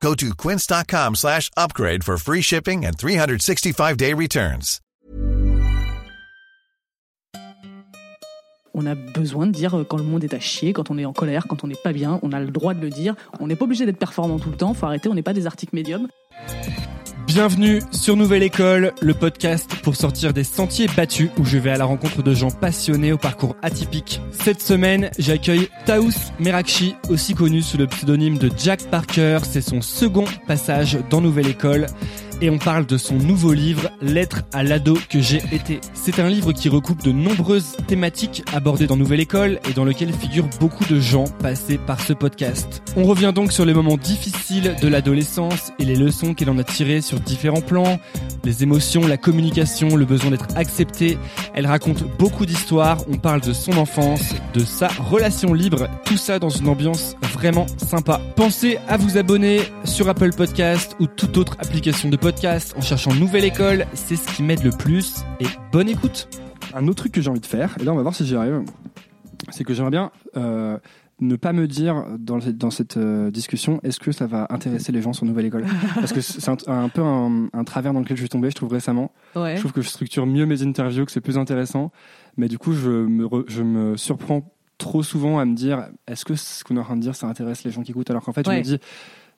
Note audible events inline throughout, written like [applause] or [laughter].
Go to quince.com slash upgrade for free shipping and 365-day returns. On a besoin de dire euh, quand le monde est à chier, quand on est en colère, quand on n'est pas bien. On a le droit de le dire. On n'est pas obligé d'être performant tout le temps. Faut arrêter. On n'est pas des articles médiums. Bienvenue sur Nouvelle École, le podcast pour sortir des sentiers battus où je vais à la rencontre de gens passionnés au parcours atypique. Cette semaine, j'accueille Taous Merakchi, aussi connu sous le pseudonyme de Jack Parker. C'est son second passage dans Nouvelle École et on parle de son nouveau livre Lettre à l'ado que j'ai été. C'est un livre qui recoupe de nombreuses thématiques abordées dans Nouvelle École et dans lequel figurent beaucoup de gens passés par ce podcast. On revient donc sur les moments difficiles de l'adolescence et les leçons qu'elle en a tirées sur différents plans, les émotions, la communication, le besoin d'être accepté. Elle raconte beaucoup d'histoires, on parle de son enfance, de sa relation libre, tout ça dans une ambiance vraiment sympa. Pensez à vous abonner sur Apple Podcast ou toute autre application de podcast en cherchant Nouvelle École, c'est ce qui m'aide le plus et bonne écoute. Un autre truc que j'ai envie de faire, et là on va voir si j'y arrive, c'est que j'aimerais bien euh, ne pas me dire dans, dans cette euh, discussion est-ce que ça va intéresser les gens sur Nouvelle École? Parce que c'est un, un peu un, un travers dans lequel je suis tombé, je trouve récemment. Ouais. Je trouve que je structure mieux mes interviews, que c'est plus intéressant, mais du coup je me, re- je me surprends trop souvent à me dire est-ce que ce qu'on est en train de dire ça intéresse les gens qui écoutent? Alors qu'en fait je Ouais. me dis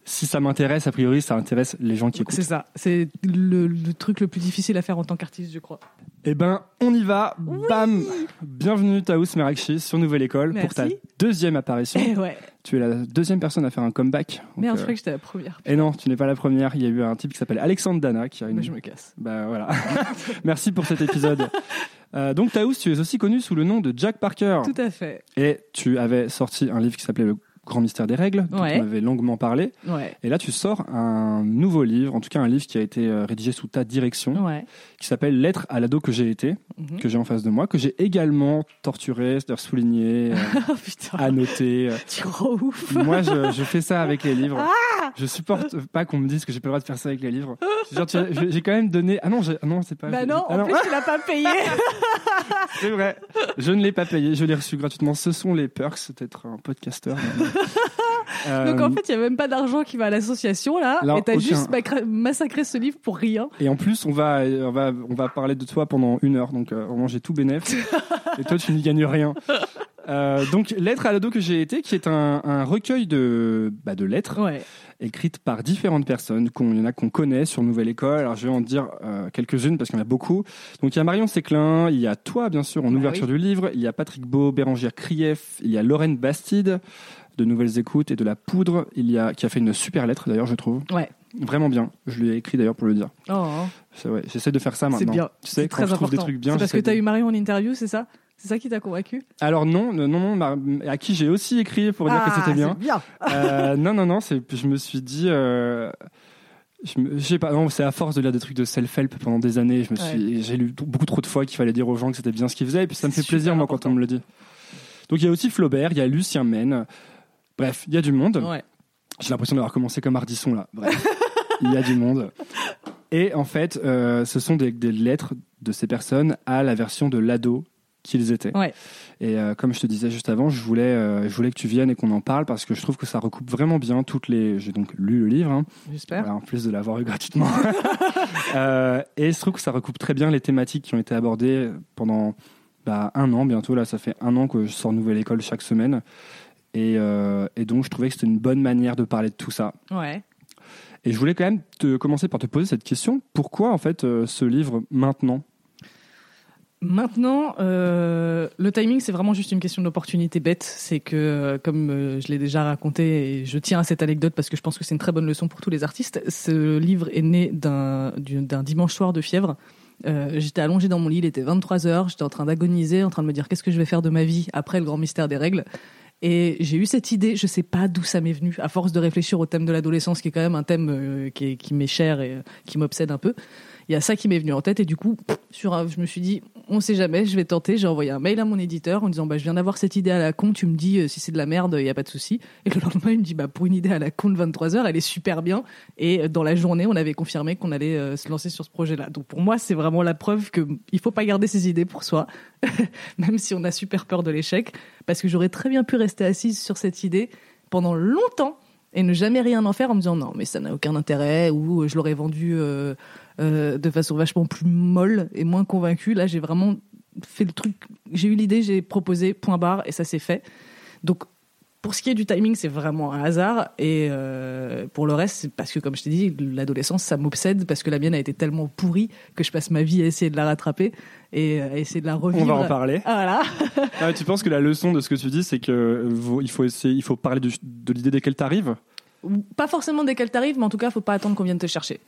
si ça m'intéresse a priori ça intéresse les gens qui écoutent. C'est ça. C'est le, le truc le plus difficile à faire en tant qu'artiste, je crois. Eh ben, on y va. Bam. Bienvenue Taous Merakchi sur Nouvelle École pour ta deuxième apparition. Eh ouais. tu es la deuxième personne à faire un comeback. Euh, je croyais que j'étais la première. Et non, tu n'es pas la première. Il y a eu un type qui s'appelle Alexandre Dana qui a une. Mais je me casse. Bah voilà. [laughs] Merci pour cet épisode. [laughs] Euh, donc Taous, tu es aussi connu sous le nom de Jack Parker. Tout à fait. Et tu avais sorti un livre qui s'appelait Le Grand Mystère des Règles, dont Ouais. on avait longuement parlé. Ouais. Et là, tu sors un nouveau livre, en tout cas un livre qui a été euh, rédigé sous ta direction, Ouais. qui s'appelle Lettre à l'ado que j'ai été, Mhm. que j'ai en face de moi, que j'ai également torturé, c'est-à-dire souligné, euh, [laughs] Oh annoté. euh. [laughs] Tu ouf. Moi, je, je fais ça avec les livres. Ah Je supporte pas qu'on me dise que j'ai pas le droit de faire ça avec les livres. J'ai quand même donné. Ah non, ah non, c'est pas. Bah non, ah en plus, tu l'as pas payé. [laughs] c'est vrai. Je ne l'ai pas payé. Je l'ai reçu gratuitement. Ce sont les perks d'être un podcasteur. Euh, [laughs] Donc en fait, il n'y a même pas d'argent qui va à l'association là. Alors, et t'as aucun. juste massacré ce livre pour rien. Et en plus, on va, on va, on va parler de toi pendant une heure. Donc, euh, vraiment, j'ai tout bénéf. [laughs] et toi, tu n'y gagnes rien. Euh, donc, Lettre à l'ado que j'ai été, qui est un, un recueil de, bah, de lettres Ouais. écrites par différentes personnes. qu'on- Il y en a qu'on connaît sur Nouvelle École. Alors, je vais en dire euh, quelques-unes parce qu'il y en a beaucoup. Donc, il y a Marion Séclin, il y a toi, bien sûr, en Bah ouverture oui. du livre. Il y a Patrick Beau, Bérangère Krief, il y a Lorraine Bastide de Nouvelles Écoutes et de La Poudre, il y a, qui a fait une super lettre d'ailleurs, je trouve. Ouais. Vraiment bien. Je lui ai écrit d'ailleurs pour le dire. Oh, C'est j'essaie de faire ça c'est maintenant. bien. Tu sais, C'est quand très je trouve des trucs bien, C'est parce que t'as de- eu Marion en interview, c'est ça? C'est ça qui t'a convaincu? Alors non, non, non, à qui j'ai aussi écrit pour dire que Ah, c'était bien. c'est bien. Euh, [laughs] non, non, non, c'est, je me suis dit, euh, je, sais pas, non, c'est à force de lire des trucs de self-help pendant des années, je me suis, j'ai lu beaucoup trop de fois qu'il fallait dire aux gens que c'était bien ce qu'ils faisaient, et puis ça me C'est fait plaisir moi quand on me le dit. Donc il y a aussi Flaubert, il y a Lucien Mène, bref, il y a du monde. Ouais. J'ai l'impression d'avoir commencé comme Ardisson là. Bref, il y a du monde. Et en fait, euh, ce sont des, des lettres de ces personnes à la version de l'ado qu'ils étaient. Ouais. Et euh, comme je te disais juste avant, je voulais, euh, je voulais que tu viennes et qu'on en parle parce que je trouve que ça recoupe vraiment bien toutes les. J'ai donc lu le livre, hein, J'espère. voilà, en plus de l'avoir eu gratuitement. [laughs] Et je trouve que ça recoupe très bien les thématiques qui ont été abordées pendant bah, un an bientôt. Là, ça fait un an que je sors Nouvelle École chaque semaine. Et, euh, et donc, je trouvais que c'était une bonne manière de parler de tout ça. Ouais. Et je voulais quand même te commencer par te poser cette question. Pourquoi, en fait, euh, ce livre maintenant? Maintenant, euh, le timing, c'est vraiment juste une question d'opportunité bête. C'est que, comme je l'ai déjà raconté, et je tiens à cette anecdote parce que je pense que c'est une très bonne leçon pour tous les artistes, ce livre est né d'un du- d'un dimanche soir de fièvre. Euh, j'étais allongée dans mon lit, il était 23h, j'étais en train d'agoniser, en train de me dire qu'est-ce que je vais faire de ma vie après le grand mystère des règles? Et j'ai eu cette idée, je sais pas d'où ça m'est venu, à force de réfléchir au thème de l'adolescence, qui est quand même un thème euh, qui, qui m'est cher et euh, qui m'obsède un peu. Il y a ça qui m'est venu en tête et du coup, sur un- je me suis dit, on sait jamais, je vais tenter. J'ai envoyé un mail à mon éditeur en disant, bah, je viens d'avoir cette idée à la con, tu me dis euh, si c'est de la merde, il y a pas de souci. Et le lendemain, il me dit, bah, pour une idée à la con de 23 heures, elle est super bien. Et euh, dans la journée, on avait confirmé qu'on allait euh, se lancer sur ce projet-là. Donc pour moi, c'est vraiment la preuve que il faut pas garder ses idées pour soi, [laughs] même si on a super peur de l'échec, parce que j'aurais très bien pu rester assise sur cette idée pendant longtemps et ne jamais rien en faire en me disant non mais ça n'a aucun intérêt ou je l'aurais vendu euh, de façon vachement plus molle et moins convaincue. Là j'ai vraiment fait le truc, j'ai eu l'idée, j'ai proposé, point barre et ça s'est fait. Donc pour ce qui est du timing, c'est vraiment un hasard. Et euh, pour le reste, c'est parce que, comme je t'ai dit, l'adolescence, ça m'obsède parce que la mienne a été tellement pourrie que je passe ma vie à essayer de la rattraper et à essayer de la revivre. On va en parler. [laughs] Ah, voilà. Tu penses que la leçon de ce que tu dis, c'est que euh, il faut essayer, il faut parler de, de l'idée desquelles t'arrives Pas forcément dès qu'elle t'arrive, mais en tout cas, faut pas attendre qu'on vienne te chercher.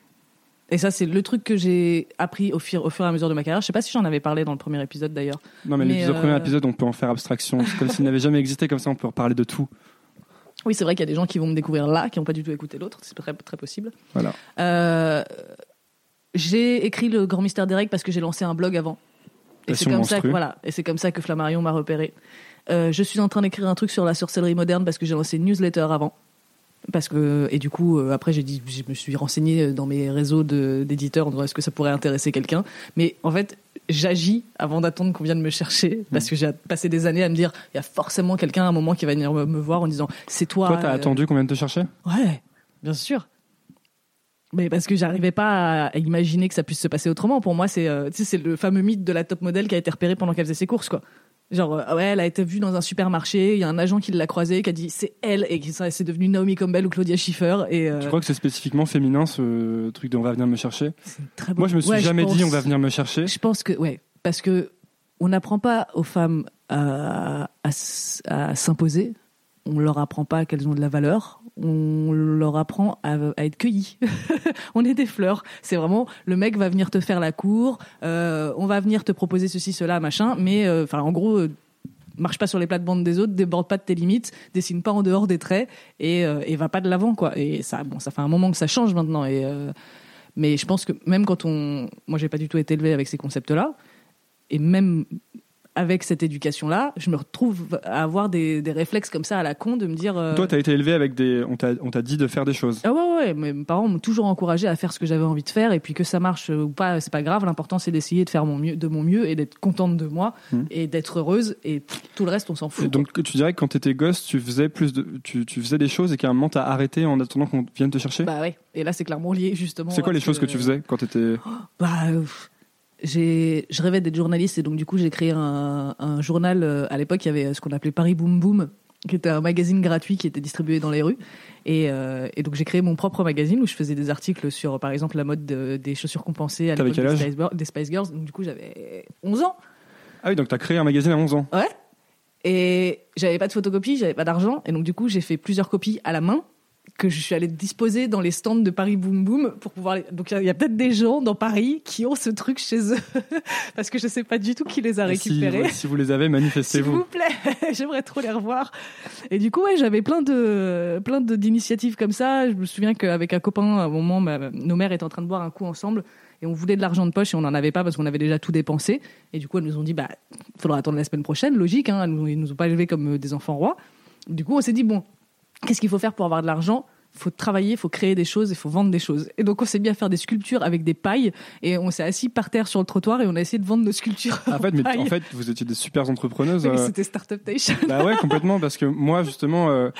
Et ça, c'est le truc que j'ai appris au fur, au fur et à mesure de ma carrière. Je sais pas si j'en avais parlé dans le premier épisode d'ailleurs. Non, mais, Mais, l'épisode- euh, premier épisode, on peut en faire abstraction. C'est comme s'il n'avait jamais existé, comme ça on peut reparler de tout. Oui, c'est vrai qu'il y a des gens qui vont me découvrir là, qui n'ont pas du tout écouté l'autre. C'est très, très possible. Voilà. Euh, j'ai écrit le Grand Mystère des Règles parce que j'ai lancé un blog avant. Et c'est comme ça que voilà, et comme ça que Flammarion m'a repéré. Euh, je suis en train d'écrire un truc sur la sorcellerie moderne parce que j'ai lancé une newsletter avant. Parce que et du coup euh, après j'ai dit je me suis renseigné dans mes réseaux d'éditeurs en disant est-ce que ça pourrait intéresser quelqu'un? Mais en fait j'agis avant d'attendre qu'on vienne me chercher Hmm. parce que j'ai passé des années à me dire il y a forcément quelqu'un à un moment qui va venir me, voir en disant c'est toi Toi, t'as euh, attendu qu'on vienne te chercher? Ouais, bien sûr. Mais parce que j'arrivais pas à, imaginer que ça puisse se passer autrement. Pour moi, c'est euh, c'est le fameux mythe de la top modèle qui a été repérée pendant qu'elle faisait ses courses, quoi. Genre, euh, ouais, elle a été vue dans un supermarché, il y a un agent qui l'a croisée, qui a dit c'est elle, et qui ça, c'est devenu Naomi Campbell ou Claudia Schiffer. Et, euh, Tu crois que c'est spécifiquement féminin ce truc de on va venir me chercher? Très bonne- Moi, je me suis Ouais, jamais pense- dit on va venir me chercher. Je pense que, ouais, parce que on n'apprend pas aux femmes à, à à s'imposer, on leur apprend pas qu'elles ont de la valeur, on leur apprend à, être cueillies. [laughs] on est des fleurs. C'est vraiment le mec va venir te faire la cour, euh, on va venir te proposer ceci, cela, machin, mais euh, enfin en gros. euh, Marche pas sur les plates-bandes des autres, déborde pas de tes limites, dessine pas en dehors des traits et, et va pas de l'avant quoi. Et ça, bon, ça fait un moment que ça change maintenant. Et mais je pense que même quand on, moi j'ai pas du tout été élevé avec ces concepts-là, et même avec cette éducation-là, je me retrouve à avoir des, des réflexes comme ça à la con de me dire. euh, Toi, t'as été élevé avec des. On t'a dit de faire des choses. ah ouais, ouais, ouais, mais mes parents m'ont toujours encouragé à faire ce que j'avais envie de faire, et puis que ça marche ou pas, c'est pas grave. L'important, c'est d'essayer de faire mon mieux, de mon mieux, et d'être contente de moi, Mhm. et d'être heureuse, et pff, tout le reste, on s'en fout. Et donc, tu dirais que quand t'étais gosse, tu faisais plus de, tu, tu faisais des choses et qu'à un moment t'as arrêté en attendant qu'on vienne te chercher? bah ouais. Et là, c'est clairement lié justement. c'est quoi les choses que tu faisais quand t'étais Bah, euh, j'ai, je rêvais d'être journaliste et donc du coup j'ai créé un, un journal. euh, à l'époque, il y avait ce qu'on appelait Paris Boom Boom, qui était un magazine gratuit qui était distribué dans les rues. Et, euh, et donc j'ai créé mon propre magazine où je faisais des articles sur, par exemple, la mode de- des chaussures compensées à l'époque des, Spice Girls- des Spice Girls. Donc du coup j'avais 11 ans. Ah oui, donc t'as créé un magazine à 11 ans. Ouais. Et j'avais pas de photocopie, j'avais pas d'argent, et donc du coup j'ai fait plusieurs copies à la main que je suis allée disposer dans les stands de Paris Boom Boom pour pouvoir. les- Donc il y a- peut-être des gens dans Paris qui ont ce truc chez eux [laughs] parce que je sais pas du tout qui les a si, récupérés. ouais, si vous les avez, S'il manifestez-vous. vous plaît, [laughs] j'aimerais trop les revoir. Et du coup, ouais, j'avais plein de plein de- d'initiatives comme ça. Je me souviens qu'avec un copain, à un moment, ma- nos mères étaient en train de boire un coup ensemble et on voulait de l'argent de poche et on n'en avait pas parce qu'on avait déjà tout dépensé. Et du coup, elles nous ont dit, bah, faudra attendre la semaine prochaine, logique. Hein, elles nous, ils nous ont pas élevés comme des enfants rois. Du coup, on s'est dit, bon, qu'est-ce qu'il faut faire pour avoir de l'argent? Faut travailler, faut créer des choses, il faut vendre des choses. Et donc on s'est mis à faire des sculptures avec des pailles et on s'est assis par terre sur le trottoir et on a essayé de vendre nos sculptures. En fait, mais en fait, vous étiez des super entrepreneuses. Oui, euh, C'était Startup Nation. Bah ouais, complètement, parce que moi, justement, euh,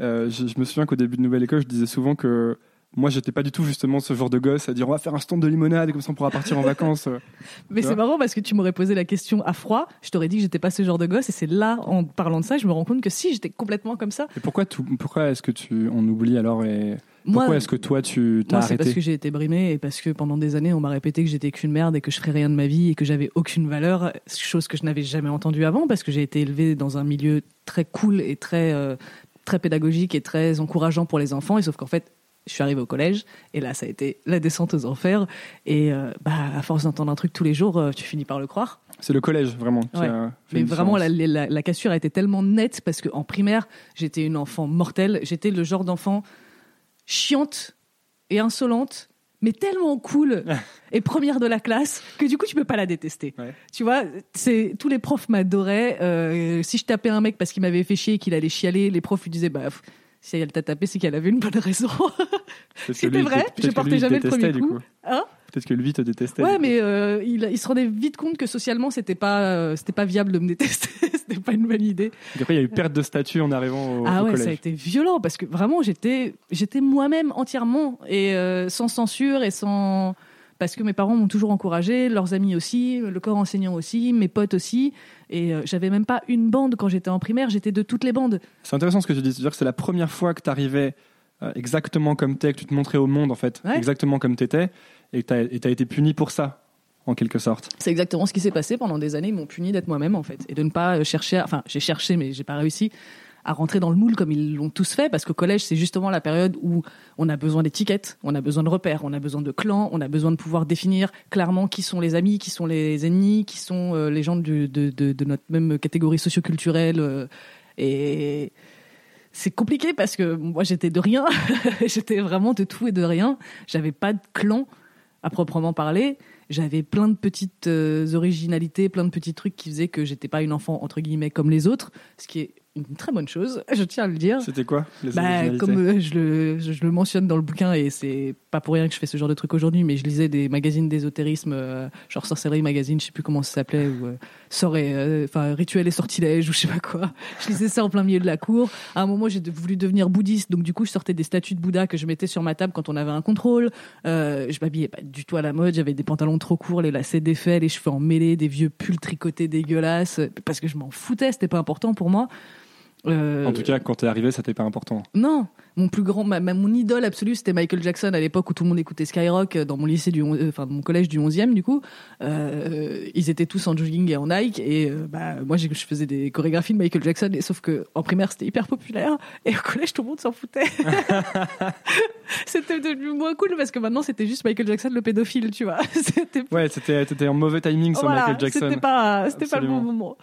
euh, je, je me souviens qu'au début de Nouvelle École, je disais souvent que moi, j'étais pas du tout justement ce genre de gosse à dire on va faire un stand de limonade comme ça on pourra partir en vacances. [laughs] Mais c'est marrant parce que tu m'aurais posé la question à froid, je t'aurais dit que j'étais pas ce genre de gosse et c'est là, en parlant de ça, je me rends compte que si, j'étais complètement comme ça. Et pourquoi, tout, pourquoi est-ce que tu on oublie alors et Moi, pourquoi est-ce que toi tu t'as Moi, c'est parce arrêté que j'ai été brimée et parce que pendant des années, on m'a répété que j'étais qu'une merde et que je ferais rien de ma vie et que j'avais aucune valeur, chose que je n'avais jamais entendue avant parce que j'ai été élevée dans un milieu très cool et très, euh, très pédagogique et très encourageant pour les enfants. Et sauf qu'en fait, je suis arrivée au collège et là, ça a été la descente aux enfers. Et euh, bah, à force d'entendre un truc tous les jours, euh, tu finis par le croire. C'est le collège vraiment qui Ouais. a fait Mais une vraiment, la, différence. la, la cassure a été tellement nette parce qu'en primaire, j'étais une enfant mortelle. J'étais le genre d'enfant chiante et insolente, mais tellement cool [laughs] et première de la classe que du coup, tu peux pas la détester. Ouais. Tu vois, c'est tous les profs m'adoraient. Euh, si je tapais un mec parce qu'il m'avait fait chier et qu'il allait chialer, les profs lui disaient bah. Si elle t'a tapé, c'est qu'elle avait une bonne raison. [laughs] C'était vrai, je portais jamais le premier coup. Hein? Peut-être que lui te détestait. Ouais, mais euh, il, il se rendait vite compte que socialement, c'était pas, euh, c'était pas viable de me détester. [laughs] c'était pas une bonne idée. Et après, il y a eu perte de statut en arrivant au, ah au ouais, collège. ça a été violent parce que vraiment, j'étais, j'étais moi-même entièrement et euh, sans censure et sans. Parce que mes parents m'ont toujours encouragé, leurs amis aussi, le corps enseignant aussi, mes potes aussi. Et euh, j'avais même pas une bande quand j'étais en primaire, j'étais de toutes les bandes. C'est intéressant ce que tu dis. C'est-à-dire que c'est la première fois que tu arrivais exactement comme t'es, que tu te montrais au monde, en fait, Ouais. exactement comme t'étais, et que tu as été puni pour ça, en quelque sorte. C'est exactement ce qui s'est passé pendant des années. Ils m'ont puni d'être moi-même, en fait. Et de ne pas euh, chercher. à- Enfin, j'ai cherché, mais j'ai pas réussi à rentrer dans le moule comme ils l'ont tous fait. Parce qu'au collège, c'est justement la période où on a besoin d'étiquettes, on a besoin de repères, on a besoin de clans, on a besoin de pouvoir définir clairement qui sont les amis, qui sont les ennemis, qui sont euh, les gens de notre même catégorie socioculturelle. euh, et. C'est compliqué parce que moi j'étais de rien, [laughs] j'étais vraiment de tout et de rien. J'avais pas de clan à proprement parler. J'avais plein de petites euh, originalités, plein de petits trucs qui faisaient que j'étais pas une enfant entre guillemets comme les autres, ce qui est une très bonne chose, [laughs] je tiens à le dire. C'était quoi les Bah, comme euh, je, le, je, je le mentionne dans le bouquin, et c'est pas pour rien que je fais ce genre de truc aujourd'hui, mais je lisais des magazines d'ésotérisme, euh, genre Sorcellerie Magazine, je sais plus comment ça s'appelait, ou euh, Sort et, euh, Rituel et Sortilège, ou je sais pas quoi. Je lisais ça en plein milieu de la cour. À un moment, j'ai voulu devenir bouddhiste, donc du coup, je sortais des statues de Bouddha que je mettais sur ma table quand on avait un contrôle. Je m'habillais pas du tout à la mode, j'avais des pantalons trop courts, les lacets défaits, les cheveux en mêlée, des vieux pulls tricotés dégueulasses, parce que je m'en foutais, c'était pas important pour moi. Euh, En tout cas, quand t'es arrivé, ça t'était pas important. non, mon plus grand, ma, ma- mon idole absolue, c'était Michael Jackson à l'époque où tout le monde écoutait Skyrock euh, dans mon lycée du, euh, enfin mon collège du 11e du coup. Euh, ils étaient tous en jogging et en Nike et euh, bah moi je faisais des chorégraphies de Michael Jackson et sauf que en primaire c'était hyper populaire et au collège tout le monde s'en foutait. [laughs] c'était devenu moins cool parce que maintenant c'était juste Michael Jackson le pédophile, tu vois. [laughs] c'était Ouais, c'était en mauvais timing sur voilà, Michael Jackson. C'était pas, c'était pas le bon moment.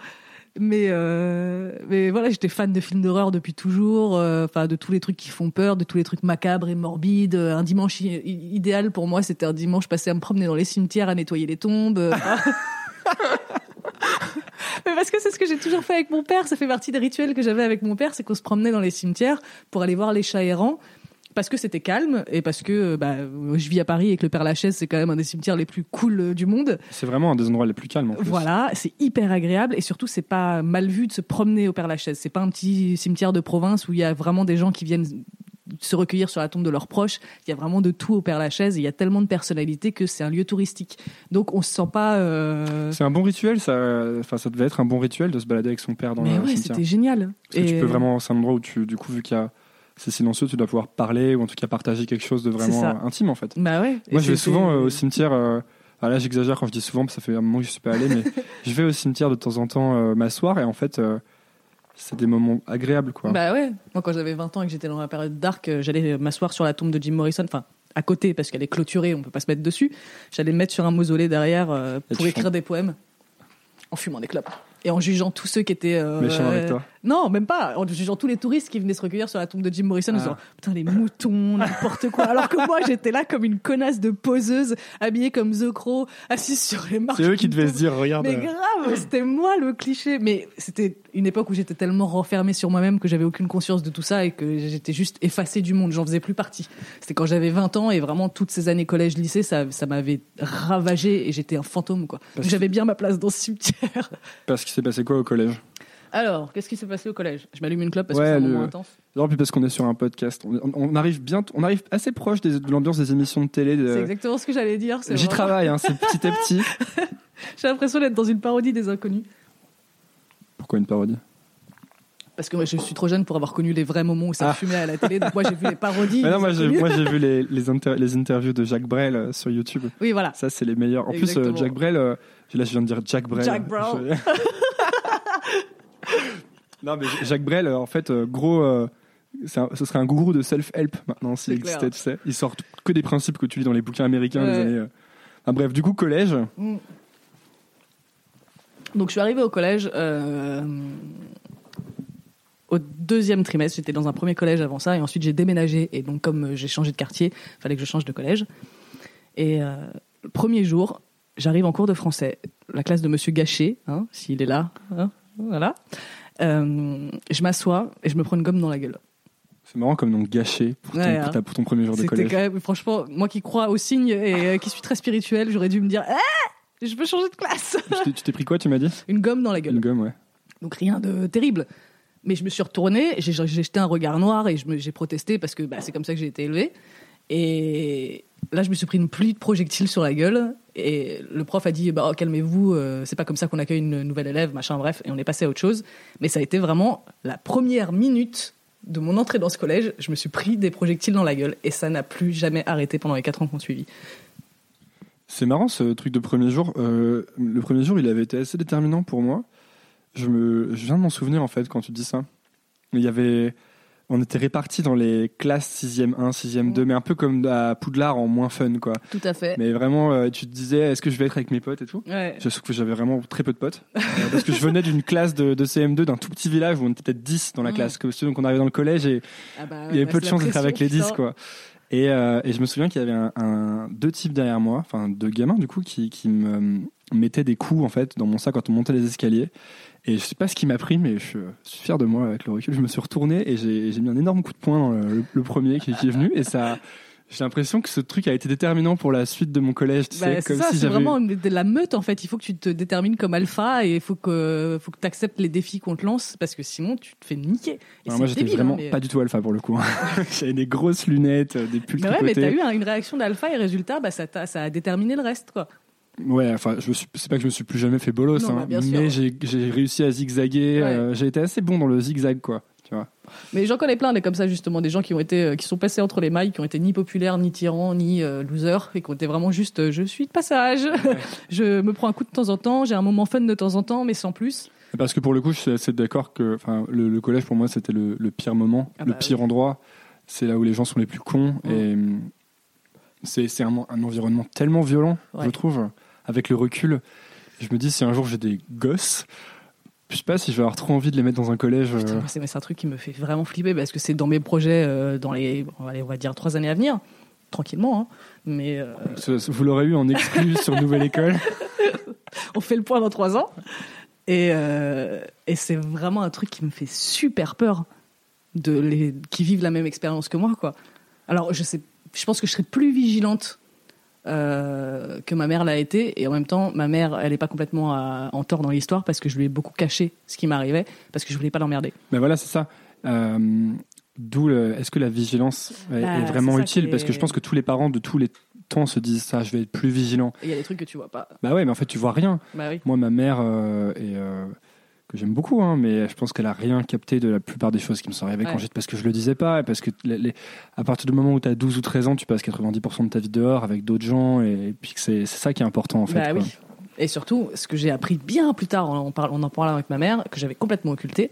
Mais, euh, mais voilà, j'étais fan de films d'horreur depuis toujours, euh, enfin de tous les trucs qui font peur, de tous les trucs macabres et morbides. Un dimanche idéal pour moi, c'était un dimanche passé à me promener dans les cimetières, à nettoyer les tombes. [laughs] [laughs] Mais parce que c'est ce que j'ai toujours fait avec mon père, ça fait partie des rituels que j'avais avec mon père, c'est qu'on se promenait dans les cimetières pour aller voir les chats errants. Parce que c'était calme et parce que bah, je vis à Paris et que le Père Lachaise c'est quand même un des cimetières les plus cool euh, du monde. C'est vraiment un des endroits les plus calmes en plus. Voilà, c'est hyper agréable et surtout c'est pas mal vu de se promener au Père Lachaise. C'est pas un petit cimetière de province où il y a vraiment des gens qui viennent se recueillir sur la tombe de leurs proches. Il y a vraiment de tout au Père Lachaise. et Il y a tellement de personnalités que c'est un lieu touristique. Donc on se sent pas. euh, C'est un bon rituel, ça. Enfin, ça devait être un bon rituel de se balader avec son père dans Mais le ouais, c'était génial. Parce que tu Et- peux vraiment, c'est un endroit où tu, du coup, vu qu'il y a, c'est silencieux, tu dois pouvoir parler ou en tout cas partager quelque chose de vraiment intime en fait. Bah ouais. Moi, je vais souvent euh, au cimetière. euh, ah là, j'exagère quand je dis souvent, parce que ça fait un moment que je suis pas allé, mais [laughs] je vais au cimetière de temps en temps euh, m'asseoir et en fait, euh, c'est des moments agréables quoi. Bah ouais. Moi, quand j'avais 20 ans et que j'étais dans la période dark, euh, j'allais m'asseoir sur la tombe de Jim Morrison. Enfin, à côté, parce qu'elle est clôturée, on peut pas se mettre dessus. J'allais me mettre sur un mausolée derrière pour écrire des poèmes en fumant des clopes et en jugeant tous ceux qui étaient euh, Méchant avec toi. Non, même pas. En jugeant tous les touristes qui venaient se recueillir sur la tombe de Jim Morrison, en Ah. disant putain les moutons, n'importe quoi. Alors que moi j'étais là comme une connasse de poseuse, habillée comme The Crow, assise sur les marches. C'est eux qui devaient se dire, regarde. Mais euh, grave, c'était moi le cliché. Mais c'était une époque où j'étais tellement renfermée sur moi-même que j'avais aucune conscience de tout ça et que j'étais juste effacée du monde. J'en faisais plus partie. C'était quand j'avais 20 ans et vraiment toutes ces années collège, lycée, ça, ça m'avait ravagé et j'étais un fantôme quoi. J'avais bien ma place dans ce cimetière. Parce qu'il s'est passé quoi au collège? Alors, qu'est-ce qui s'est passé au collège? Je m'allume une clope parce Ouais, que c'est un le- moment intense. Non, puis parce qu'on est sur un podcast. On, arrive bien, on arrive assez proche des- de l'ambiance des émissions de télé. de- C'est exactement ce que j'allais dire. J'y vraiment- travaille, hein, c'est [laughs] petit à petit. J'ai l'impression d'être dans une parodie des inconnus. Pourquoi une parodie? Parce que moi, je suis trop jeune pour avoir connu les vrais moments où ça Ah. fumait à la télé. Donc moi, j'ai vu les parodies. [laughs] Mais non, moi j'ai, inconnus. moi j'ai vu les, [laughs] les, inter- les interviews de Jacques Brel euh, sur YouTube. Oui, voilà. Ça, c'est les meilleurs. En plus, Exactement. euh, Jacques Brel, euh, là je viens de dire Jacques Brel. Jacques Brel. Non, mais Jacques Brel, euh, en fait, euh, gros, euh, un- ce serait un gourou de self-help maintenant s'il existait, tu sais. Il sort que des principes que tu lis dans les bouquins américains des années. euh. Bref, du coup, collège. Donc je suis arrivée au collège euh, au deuxième trimestre. J'étais dans un premier collège avant ça et ensuite j'ai déménagé. Et donc comme j'ai changé de quartier, fallait que je change de collège. Et euh, le premier jour, j'arrive en cours de français, la classe de Monsieur Gachet, hein, s'il est là, hein, voilà. Euh, je m'assois et je me prends une gomme dans la gueule. C'est marrant comme nom gâché pour ton, Ouais, pour hein. ta- pour ton premier jour de collège. quand même, franchement, moi qui crois aux signes et euh, qui suis très spirituel, j'aurais dû me dire, ah, je peux changer de classe. Tu t'es- pris quoi, tu m'as dit? Une gomme dans la gueule. Une gomme, ouais. Donc rien de terrible. Mais je me suis retournée, j'ai jeté un regard noir et je me- j'ai protesté parce que bah, c'est comme ça que j'ai été élevée. Et là, je me suis pris une pluie de projectiles sur la gueule. Et le prof a dit bah, oh, calmez-vous, euh, c'est pas comme ça qu'on accueille une nouvelle élève, machin, bref. Et on est passé à autre chose. Mais ça a été vraiment la première minute de mon entrée dans ce collège. Je me suis pris des projectiles dans la gueule et ça n'a plus jamais arrêté pendant les quatre ans qu'on suivi. C'est marrant ce truc de premier jour. Euh, le premier jour, il avait été assez déterminant pour moi. Je, me, je viens de m'en souvenir en fait quand tu dis ça. Il y avait, on était répartis dans les classes 6e 1, 6e 2, mais un peu comme à Poudlard en moins fun quoi. Tout à fait. Mais vraiment, euh, tu te disais, est-ce que je vais être avec mes potes et tout? Ouais. Je trouve que j'avais vraiment très peu de potes. Euh, parce que je venais d'une classe de, de CM2 d'un tout petit village où on était peut-être 10 dans la Mm. classe. Donc on arrivait dans le collège et Ah bah il y avait bah, peu de chance d'être avec les pression, 10 putain. quoi. Et, euh, et je me souviens qu'il y avait un, un- deux types derrière moi, enfin deux gamins du coup, qui, qui me mettaient des coups en fait dans mon sac quand on montait les escaliers. Et je sais pas ce qui m'a pris, mais je suis fier de moi avec le recul. Je me suis retourné et j'ai mis un énorme coup de poing dans le, premier qui, qui est venu. Et ça, j'ai l'impression que ce truc a été déterminant pour la suite de mon collège. Tu Bah, sais, c'est comme ça, si c'est vraiment de la meute en fait. Il faut que tu te détermines comme alpha et il faut que faut que tu acceptes les défis qu'on te lance parce que sinon tu te fais niquer. Et Alors moi j'étais vraiment hein, mais... pas du tout alpha pour le coup. [laughs] J'avais des grosses lunettes, des pulls Mais ouais, mais t'as eu un- une réaction d'alpha et résultat, bah ça, a déterminé le reste quoi. Ouais, enfin, je me suis, c'est pas que je me suis plus jamais fait bolos, Non, hein, bah, mais ouais. j'ai, j'ai réussi à zigzaguer. Ouais. euh, j'ai été assez bon dans le zigzag, quoi. Tu vois. Mais j'en connais plein des comme ça justement, des gens qui ont été, euh, qui sont passés entre les mailles, qui ont été ni populaires, ni tyrans, ni euh, losers, et qui ont été vraiment juste, euh, je suis de passage, [laughs] je me prends un coup de temps en temps, j'ai un moment fun de temps en temps, mais sans plus. Parce que pour le coup, je suis assez d'accord que, le, le collège pour moi c'était le, le pire moment, Ah le bah pire endroit. C'est là où les gens sont les plus cons et hum, c'est, c'est un, un environnement tellement violent, je trouve. Avec le recul, je me dis si un jour j'ai des gosses, je sais pas si je vais avoir trop envie de les mettre dans un collège. euh, c'est un truc qui me fait vraiment flipper parce que c'est dans mes projets euh, dans les, on va, aller- on va dire trois années à venir, tranquillement. Hein. Mais euh, vous l'aurez eu en exclu sur Nouvelle École. [laughs] on fait le point dans trois ans. Et, et c'est vraiment un truc qui me fait super peur de les qui vivent la même expérience que moi, quoi. Alors je sais, je pense que je serais plus vigilante euh, que ma mère l'a été, et en même temps, ma mère, elle est pas complètement à- en tort dans l'histoire parce que je lui ai beaucoup caché ce qui m'arrivait parce que je voulais pas l'emmerder. Mais voilà, c'est ça. Euh, D'où est-ce que la vigilance est, Bah, est vraiment utile? Parce que je pense que tous les parents de tous les temps se disent ça, je vais être plus vigilant. Il y a des trucs que tu vois pas. Bah ouais, mais en fait, tu vois rien. Bah oui. Moi, ma mère, euh, est, euh, que j'aime beaucoup, hein, mais je pense qu'elle a rien capté de la plupart des choses qui me sont arrivées quand j'étais. Parce que je le disais pas, et parce que les- les- à partir du moment où tu as 12 ou 13 ans, tu passes 90% de ta vie dehors avec d'autres gens, et, puis que c'est ça qui est important en fait. Bah quoi. oui. Et surtout, ce que j'ai appris bien plus tard, en, en en en parlant avec ma mère, que j'avais complètement occulté,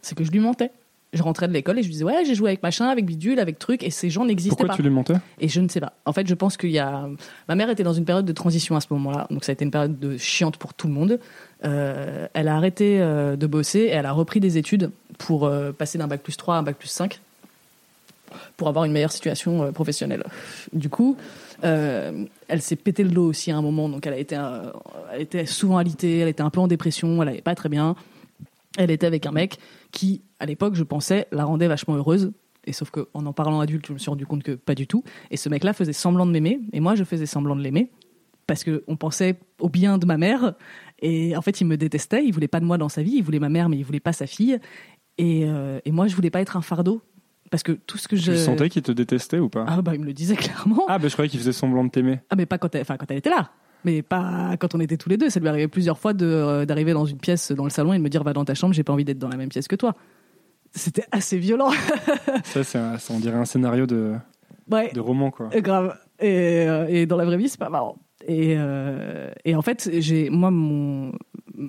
c'est que je lui mentais. Je rentrais de l'école et je lui disais ouais j'ai joué avec machin, avec bidule, avec truc et ces gens n'existaient Pourquoi pas. tu lui mentais? Et je ne sais pas. En fait, je pense qu'il y a. Ma mère était dans une période de transition à ce moment-là, donc ça a été une période de chiante pour tout le monde. Euh, elle a arrêté euh, de bosser et elle a repris des études pour euh, passer d'un bac plus 3 à un bac plus 5 pour avoir une meilleure situation professionnelle. Du coup, elle s'est pété le dos aussi à un moment, donc elle a été, elle était souvent alitée, elle était un peu en dépression, elle n'allait pas très bien. Elle était avec un mec qui, à l'époque, je pensais, la rendait vachement heureuse. Et sauf qu'en en parlant adulte, je me suis rendu compte que pas du tout. Et ce mec-là faisait semblant de m'aimer, et moi, je faisais semblant de l'aimer parce qu'on pensait au bien de ma mère. Et en fait, il me détestait, il voulait pas de moi dans sa vie, il voulait ma mère, mais il voulait pas sa fille. Et, euh, et moi, je voulais pas être un fardeau. Parce que tout ce que je. Tu sentais qu'il te détestait ou pas? Ah, bah, il me le disait clairement. Ah, bah je croyais qu'il faisait semblant de t'aimer. Ah, mais pas quand elle, enfin, quand elle était là. Mais pas quand on était tous les deux. Ça lui arrivait plusieurs fois euh, d'arriver dans une pièce dans le salon et de me dire va dans ta chambre, j'ai pas envie d'être dans la même pièce que toi. C'était assez violent. [laughs] Ça, ça, on dirait un scénario de, ouais. de roman, quoi. Euh, Grave. Et, euh, et dans la vraie vie, c'est pas marrant. Et, euh, et en fait, j'ai moi mon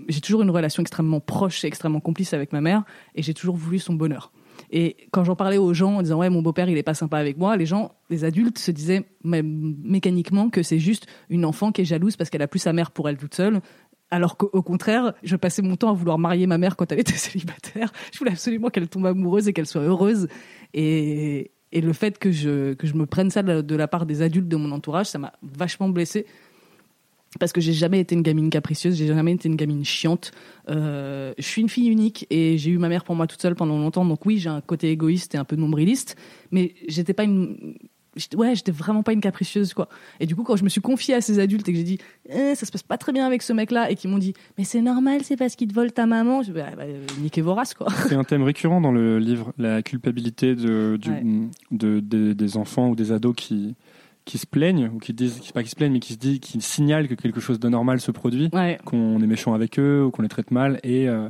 j'ai toujours une relation extrêmement proche et extrêmement complice avec ma mère, et j'ai toujours voulu son bonheur. Et quand j'en parlais aux gens en disant ouais mon beau-père il est pas sympa avec moi, les gens, les adultes se disaient même mécaniquement que c'est juste une enfant qui est jalouse parce qu'elle a plus sa mère pour elle toute seule. Alors qu'au au contraire, je passais mon temps à vouloir marier ma mère quand elle était [laughs] célibataire. Je voulais absolument qu'elle tombe amoureuse et qu'elle soit heureuse. Et, et le fait que je, que je me prenne ça de la, part des adultes de mon entourage, ça m'a vachement blessée. Parce que j'ai jamais été une gamine capricieuse, j'ai jamais été une gamine chiante. Euh, je suis une fille unique et j'ai eu ma mère pour moi toute seule pendant longtemps. Donc oui, j'ai un côté égoïste et un peu nombriliste, mais j'étais pas une, ouais, j'étais vraiment pas une capricieuse quoi. Et du coup, quand je me suis confiée à ces adultes et que j'ai dit, eh, ça se passe pas très bien avec ce mec-là, et qu'ils m'ont dit, mais c'est normal, c'est parce qu'il te vole ta maman, je bah, bah, niquez vos races quoi. [laughs] C'est un thème récurrent dans le livre, la culpabilité de, du- Ouais. de- de- des enfants ou des ados qui, qui se plaignent, ou qui disent, pas qui se plaignent, mais qui se disent, qui signalent que quelque chose d'anormal se produit, Ouais. qu'on est méchant avec eux, ou qu'on les traite mal, et euh,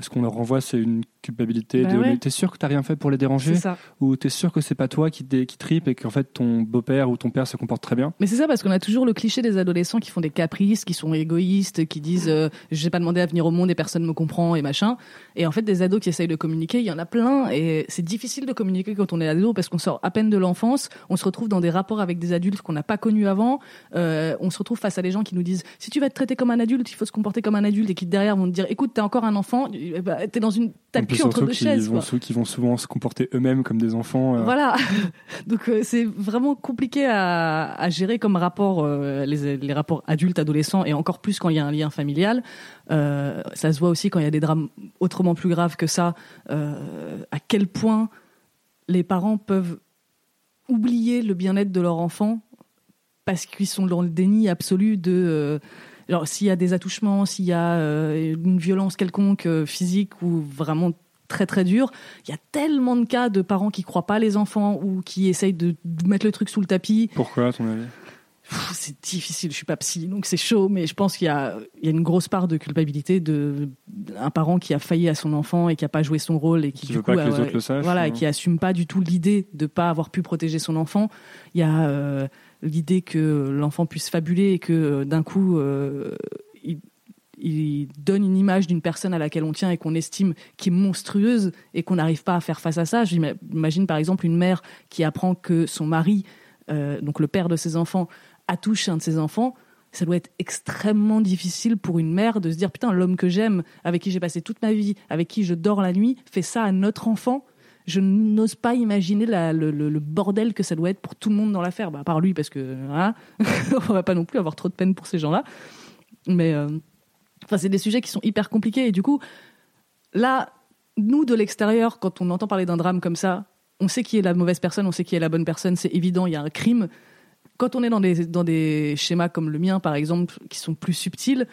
ce qu'on leur renvoie, c'est une culpabilité Bah de ouais. t'es sûr que t'as rien fait pour les déranger ou t'es sûr que c'est pas toi qui, qui tripe et qu'en fait ton beau-père ou ton père se comporte très bien Mais c'est ça parce qu'on a toujours le cliché des adolescents qui font des caprices, qui sont égoïstes, qui disent euh, j'ai pas demandé à venir au monde et personne me comprend et machin. Et en fait des ados qui essayent de communiquer, il y en a plein et c'est difficile de communiquer quand on est ado parce qu'on sort à peine de l'enfance, on se retrouve dans des rapports avec des adultes qu'on n'a pas connus avant, euh, on se retrouve face à des gens qui nous disent si tu vas te traiter comme un adulte, il faut se comporter comme un adulte et qui derrière vont te dire écoute t'es encore un enfant, eh ben, t'es dans une t'as le cul entre deux chaises. vont, sou- qui vont souvent se comporter eux-mêmes comme des enfants. euh, Voilà. [laughs] Donc euh, c'est vraiment compliqué à, à gérer comme rapport euh, les, les rapports adultes adolescents et encore plus quand il y a un lien familial. Ça se voit aussi quand il y a des drames autrement plus graves que ça. à quel point les parents peuvent oublier le bien-être de leur enfant parce qu'ils sont dans le déni absolu de alors s'il y a des attouchements, s'il y a euh, une violence quelconque euh, physique ou vraiment très très dure, il y a tellement de cas de parents qui croient pas les enfants ou qui essayent de mettre le truc sous le tapis. Pourquoi, à ton avis? C'est difficile, je suis pas psy, donc c'est chaud, mais je pense qu'il y a, il y a une grosse part de culpabilité de un parent qui a failli à son enfant et qui a pas joué son rôle et qui, Qui du coup pas que les a- autres le sachent, voilà, ou- et qui assume pas du tout l'idée de pas avoir pu protéger son enfant. Il y a euh, l'idée que l'enfant puisse fabuler et que euh, d'un coup euh, il, il donne une image d'une personne à laquelle on tient et qu'on estime qui est monstrueuse et qu'on n'arrive pas à faire face à ça. J'imagine par exemple une mère qui apprend que son mari, euh, donc le père de ses enfants, attouche un de ses enfants. Ça doit être extrêmement difficile pour une mère de se dire putain l'homme que j'aime, avec qui j'ai passé toute ma vie, avec qui je dors la nuit, fait ça à notre enfant. Je n'ose pas imaginer le, bordel que ça doit être pour tout le monde dans l'affaire. Bah, à part lui, parce que voilà, [laughs] on va pas non plus avoir trop de peine pour ces gens-là. Mais euh, enfin, c'est des sujets qui sont hyper compliqués. Et du coup, là, nous de l'extérieur, quand on entend parler d'un drame comme ça, on sait qui est la mauvaise personne, on sait qui est la bonne personne. C'est évident, il y a un crime. Quand on est dans des, dans des schémas comme le mien, par exemple, qui sont plus subtils,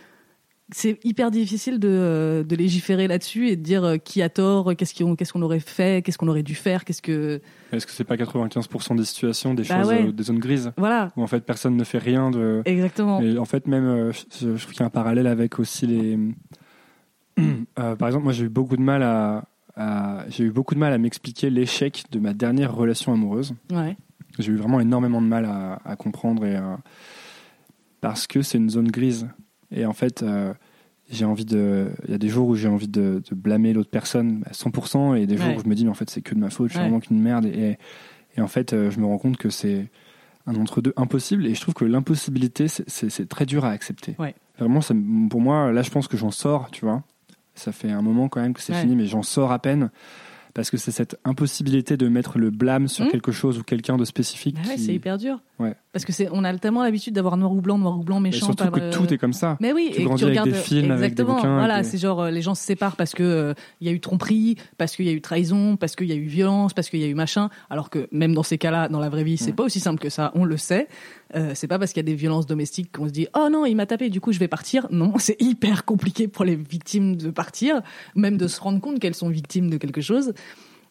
c'est hyper difficile de, de légiférer là-dessus et de dire euh, qui a tort, qu'est-ce qu'on qu'est-ce qu'on aurait fait, qu'est-ce qu'on aurait dû faire, qu'est-ce que Est-ce que c'est pas 95% des situations, des Bah choses, ouais. euh, des zones grises voilà, où en fait personne ne fait rien de. exactement. Et en fait, même, euh, je, je trouve qu'il y a un parallèle avec aussi les. [clears throat] Euh, par exemple, moi, j'ai eu beaucoup de mal à, à- j'ai eu beaucoup de mal à m'expliquer l'échec de ma dernière relation amoureuse. Ouais, J'ai eu vraiment énormément de mal à, à comprendre et à- parce que c'est une zone grise. Et en fait, euh, j'ai envie de. Il y a des jours où j'ai envie de, de blâmer l'autre personne à 100% et des jours Ouais. où je me dis, mais en fait, c'est que de ma faute, je suis Ouais. vraiment qu'une merde. Et, et en fait, euh, je me rends compte que c'est un entre-deux impossible et je trouve que l'impossibilité, c'est- très dur à accepter. Ouais. Vraiment, ça, pour moi, là, je pense que j'en sors, tu vois. Ça fait un moment quand même que c'est fini, mais j'en sors à peine. Parce que c'est cette impossibilité de mettre le blâme sur Mmh. quelque chose ou quelqu'un de spécifique. Bah ouais, qui- c'est hyper dur. Ouais. Parce que c'est, on a tellement l'habitude d'avoir noir ou blanc, noir ou blanc, méchant. surtout pas- que tout est comme ça. Mais oui, Tu et grandis tu avec regardes des films, avec des exactement. bouquins, Voilà, avec des- c'est genre euh, les gens se séparent parce que euh, il y a eu tromperie, parce qu'il y a eu trahison, parce qu'il y a eu violence, parce qu'il y a eu machin. Alors que même dans ces cas-là, dans la vraie vie, c'est pas aussi simple que ça. On le sait. Euh, c'est pas parce qu'il y a des violences domestiques qu'on se dit oh non il m'a tapé, du coup je vais partir. Non, [laughs] c'est hyper compliqué pour les victimes de partir, même de se rendre compte qu'elles sont victimes de quelque chose.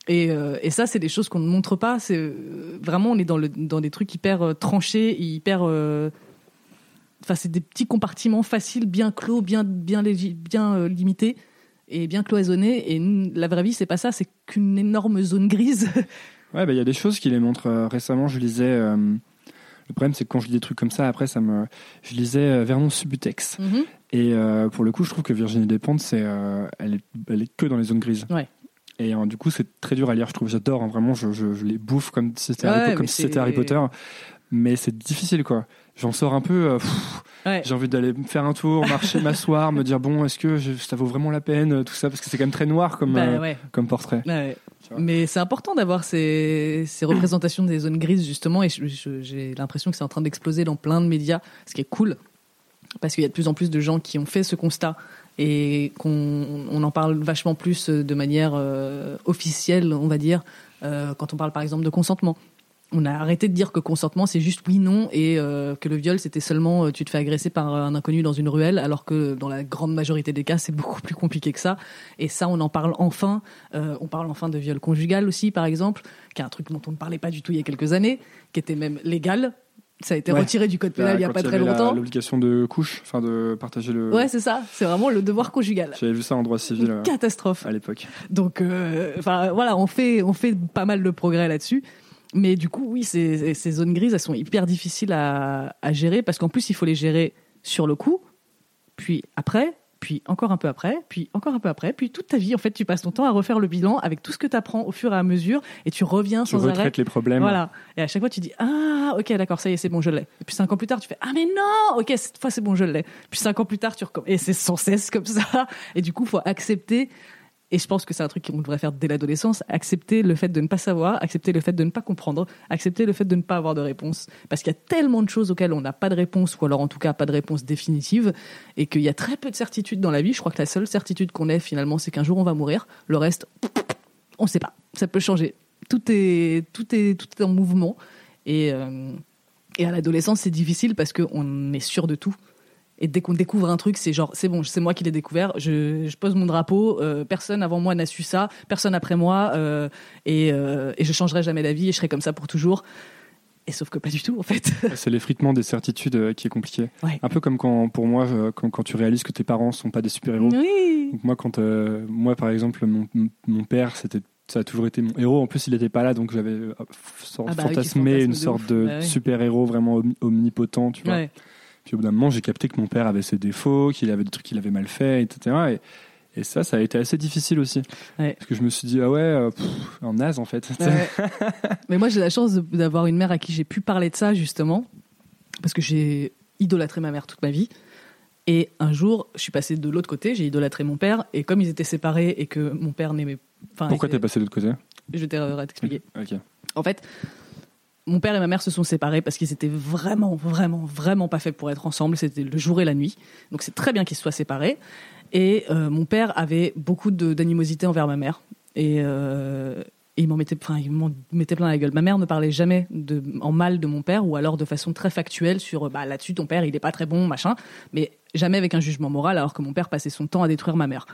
Et, euh, et ça, c'est des choses qu'on ne montre pas. C'est euh, vraiment, on est dans, le, dans des trucs hyper euh, tranchés, et hyper. Enfin, c'est des petits compartiments faciles, bien clos, bien, bien, bien limités et bien cloisonnés. Et la vraie vie, c'est pas ça. C'est qu'une énorme zone grise. [laughs] Ouais, bah, il y a des choses qui les montrent. récemment, je lisais. le problème, c'est que quand je lis des trucs comme ça, après, ça me. Je lisais Vernon Subutex. Et euh, pour le coup, je trouve que Virginie Despentes, c'est, euh, elle, est, elle est que dans les zones grises. Ouais. Et euh, du coup, c'est très dur à lire. Je trouve, j'adore. hein, vraiment, je, je, je les bouffe comme si c'était, Ouais, Harry, comme si Harry Potter. Mais c'est difficile, quoi. J'en sors un peu. euh, pff, Ouais. J'ai envie d'aller faire un tour, marcher, [laughs] m'asseoir, me dire bon, est-ce que je- ça vaut vraiment la peine, euh, tout ça, parce que c'est quand même très noir comme, Bah, euh, comme portrait. Vois. Mais c'est important d'avoir ces, ces représentations des zones grises, justement, et j'ai l'impression que c'est en train d'exploser dans plein de médias, ce qui est cool, parce qu'il y a de plus en plus de gens qui ont fait ce constat et qu'on on en parle vachement plus de manière euh, officielle, on va dire, euh, quand on parle par exemple de consentement. On a arrêté de dire que consentement c'est juste oui non et euh, que le viol c'était seulement euh, tu te fais agresser par un inconnu dans une ruelle alors que dans la grande majorité des cas c'est beaucoup plus compliqué que ça et ça on en parle enfin Euh, on parle enfin de viol conjugal aussi par exemple qui est un truc dont on ne parlait pas du tout il y a quelques années qui était même légal ça a été Ouais. retiré du code pénal il y a pas très longtemps L'obligation de couche, enfin de partager le. ouais c'est ça c'est vraiment le devoir conjugal J'avais vu ça en droit civil euh, catastrophe à l'époque. donc, euh, enfin voilà, on fait, on fait pas mal de progrès là-dessus. Mais du coup, oui, ces, ces zones grises, elles sont hyper difficiles à, à gérer parce qu'en plus, il faut les gérer sur le coup, puis après, puis encore un peu après, puis encore un peu après, puis toute ta vie, en fait, tu passes ton temps à refaire le bilan avec tout ce que tu apprends au fur et à mesure et tu reviens Tu sans arrêt. retraites les problèmes. Voilà. Et à chaque fois, tu dis Ah, ok, d'accord, ça y est, c'est bon, je l'ai. Et puis cinq ans plus tard, tu fais Ah, mais non Ok, cette fois, c'est bon, je l'ai. Puis cinq ans plus tard, tu recommences. Et c'est sans cesse comme ça. Et du coup, faut accepter. Et je pense que c'est un truc qu'on devrait faire dès l'adolescence accepter le fait de ne pas savoir, accepter le fait de ne pas comprendre, accepter le fait de ne pas avoir de réponse. Parce qu'il y a tellement de choses auxquelles on n'a pas de réponse, ou alors en tout cas pas de réponse définitive, et qu'il y a très peu de certitudes dans la vie. Je crois que la seule certitude qu'on ait finalement, c'est qu'un jour on va mourir. Le reste, on ne sait pas. Ça peut changer. Tout est, tout est, tout est en mouvement. Et, euh, et à l'adolescence, c'est difficile parce qu'on est sûr de tout. Et dès qu'on découvre un truc, c'est genre, c'est bon, c'est moi qui l'ai découvert, je, je pose mon drapeau, euh, personne avant moi n'a su ça, personne après moi, euh, et, euh, et je changerai jamais d'avis et je serai comme ça pour toujours. Et sauf que pas du tout, en fait. [laughs] C'est l'effritement des certitudes euh, qui est compliqué. Ouais. Un peu comme quand, pour moi, quand, quand tu réalises que tes parents sont pas des super-héros. Oui. Donc moi, quand, moi, par exemple, mon, mon père, c'était ça a toujours été mon héros. En plus, il n'était pas là, donc j'avais sort- Ah bah fantasmé une sorte de Bah super-héros vraiment omni- omnipotent, tu vois. Ouais. Puis au bout d'un moment, j'ai capté que mon père avait ses défauts, qu'il avait des trucs qu'il avait mal fait, etc. Et, et ça, ça a été assez difficile aussi. Ouais. Parce que je me suis dit, ah ouais, euh, pff, un naze en fait. Ouais. [laughs] Mais moi, j'ai la chance d'avoir une mère à qui j'ai pu parler de ça, justement, parce que j'ai idolâtré ma mère toute ma vie. Et un jour, je suis passée de l'autre côté, j'ai idolâtré mon père, et comme ils étaient séparés et que mon père n'aimait. Enfin, Pourquoi t'es passé de l'autre côté? Je vais t'e- t'expliquer. Ok. En fait, mon père et ma mère se sont séparés parce qu'ils étaient vraiment, vraiment, vraiment pas faits pour être ensemble. C'était le jour et la nuit. Donc c'est très bien qu'ils se soient séparés. Et euh, mon père avait beaucoup d'animosité envers ma mère. Et, euh, et il m'en mettait, enfin, il m'en mettait plein la gueule. Ma mère ne parlait jamais de, en mal de mon père ou alors de façon très factuelle sur bah, là-dessus, ton père, il est pas très bon, machin. Mais jamais avec un jugement moral alors que mon père passait son temps à détruire ma mère.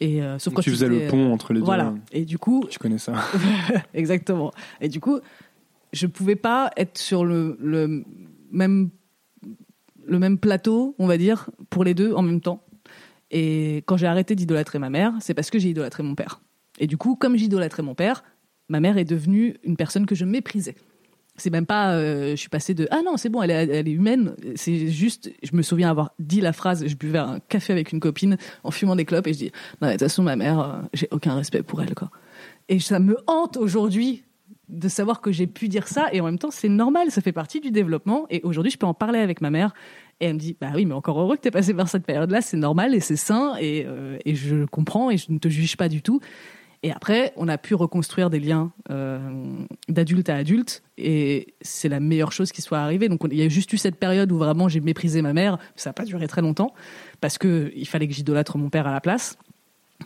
Et, euh, sauf quand tu faisais le pont entre les deux. Voilà. Et du coup, Tu connais ça. [laughs] Exactement. Et du coup, je pouvais pas être sur le, même plateau, on va dire, pour les deux en même temps. Et quand j'ai arrêté d'idolâtrer ma mère, c'est parce que j'ai idolâtré mon père. Et du coup, comme j'idolâtrais mon père, ma mère est devenue une personne que je méprisais. c'est même pas, euh, je suis passée de ah non c'est bon elle est, humaine. C'est juste, je me souviens avoir dit la phrase, je buvais un café avec une copine en fumant des clopes et je dis non de toute façon ma mère, euh, j'ai aucun respect pour elle quoi. Et ça me hante aujourd'hui de savoir que j'ai pu dire ça et en même temps c'est normal, ça fait partie du développement et aujourd'hui je peux en parler avec ma mère et elle me dit bah oui mais encore heureux que tu es passé par cette période là, c'est normal et c'est sain et, euh, et je comprends et je ne te juge pas du tout. Et après, on a pu reconstruire des liens euh, d'adulte à adulte, et c'est la meilleure chose qui soit arrivée. Donc, il y a juste eu cette période où vraiment j'ai méprisé ma mère. Ça n'a pas duré très longtemps, parce que il fallait que j'idolâtre mon père à la place,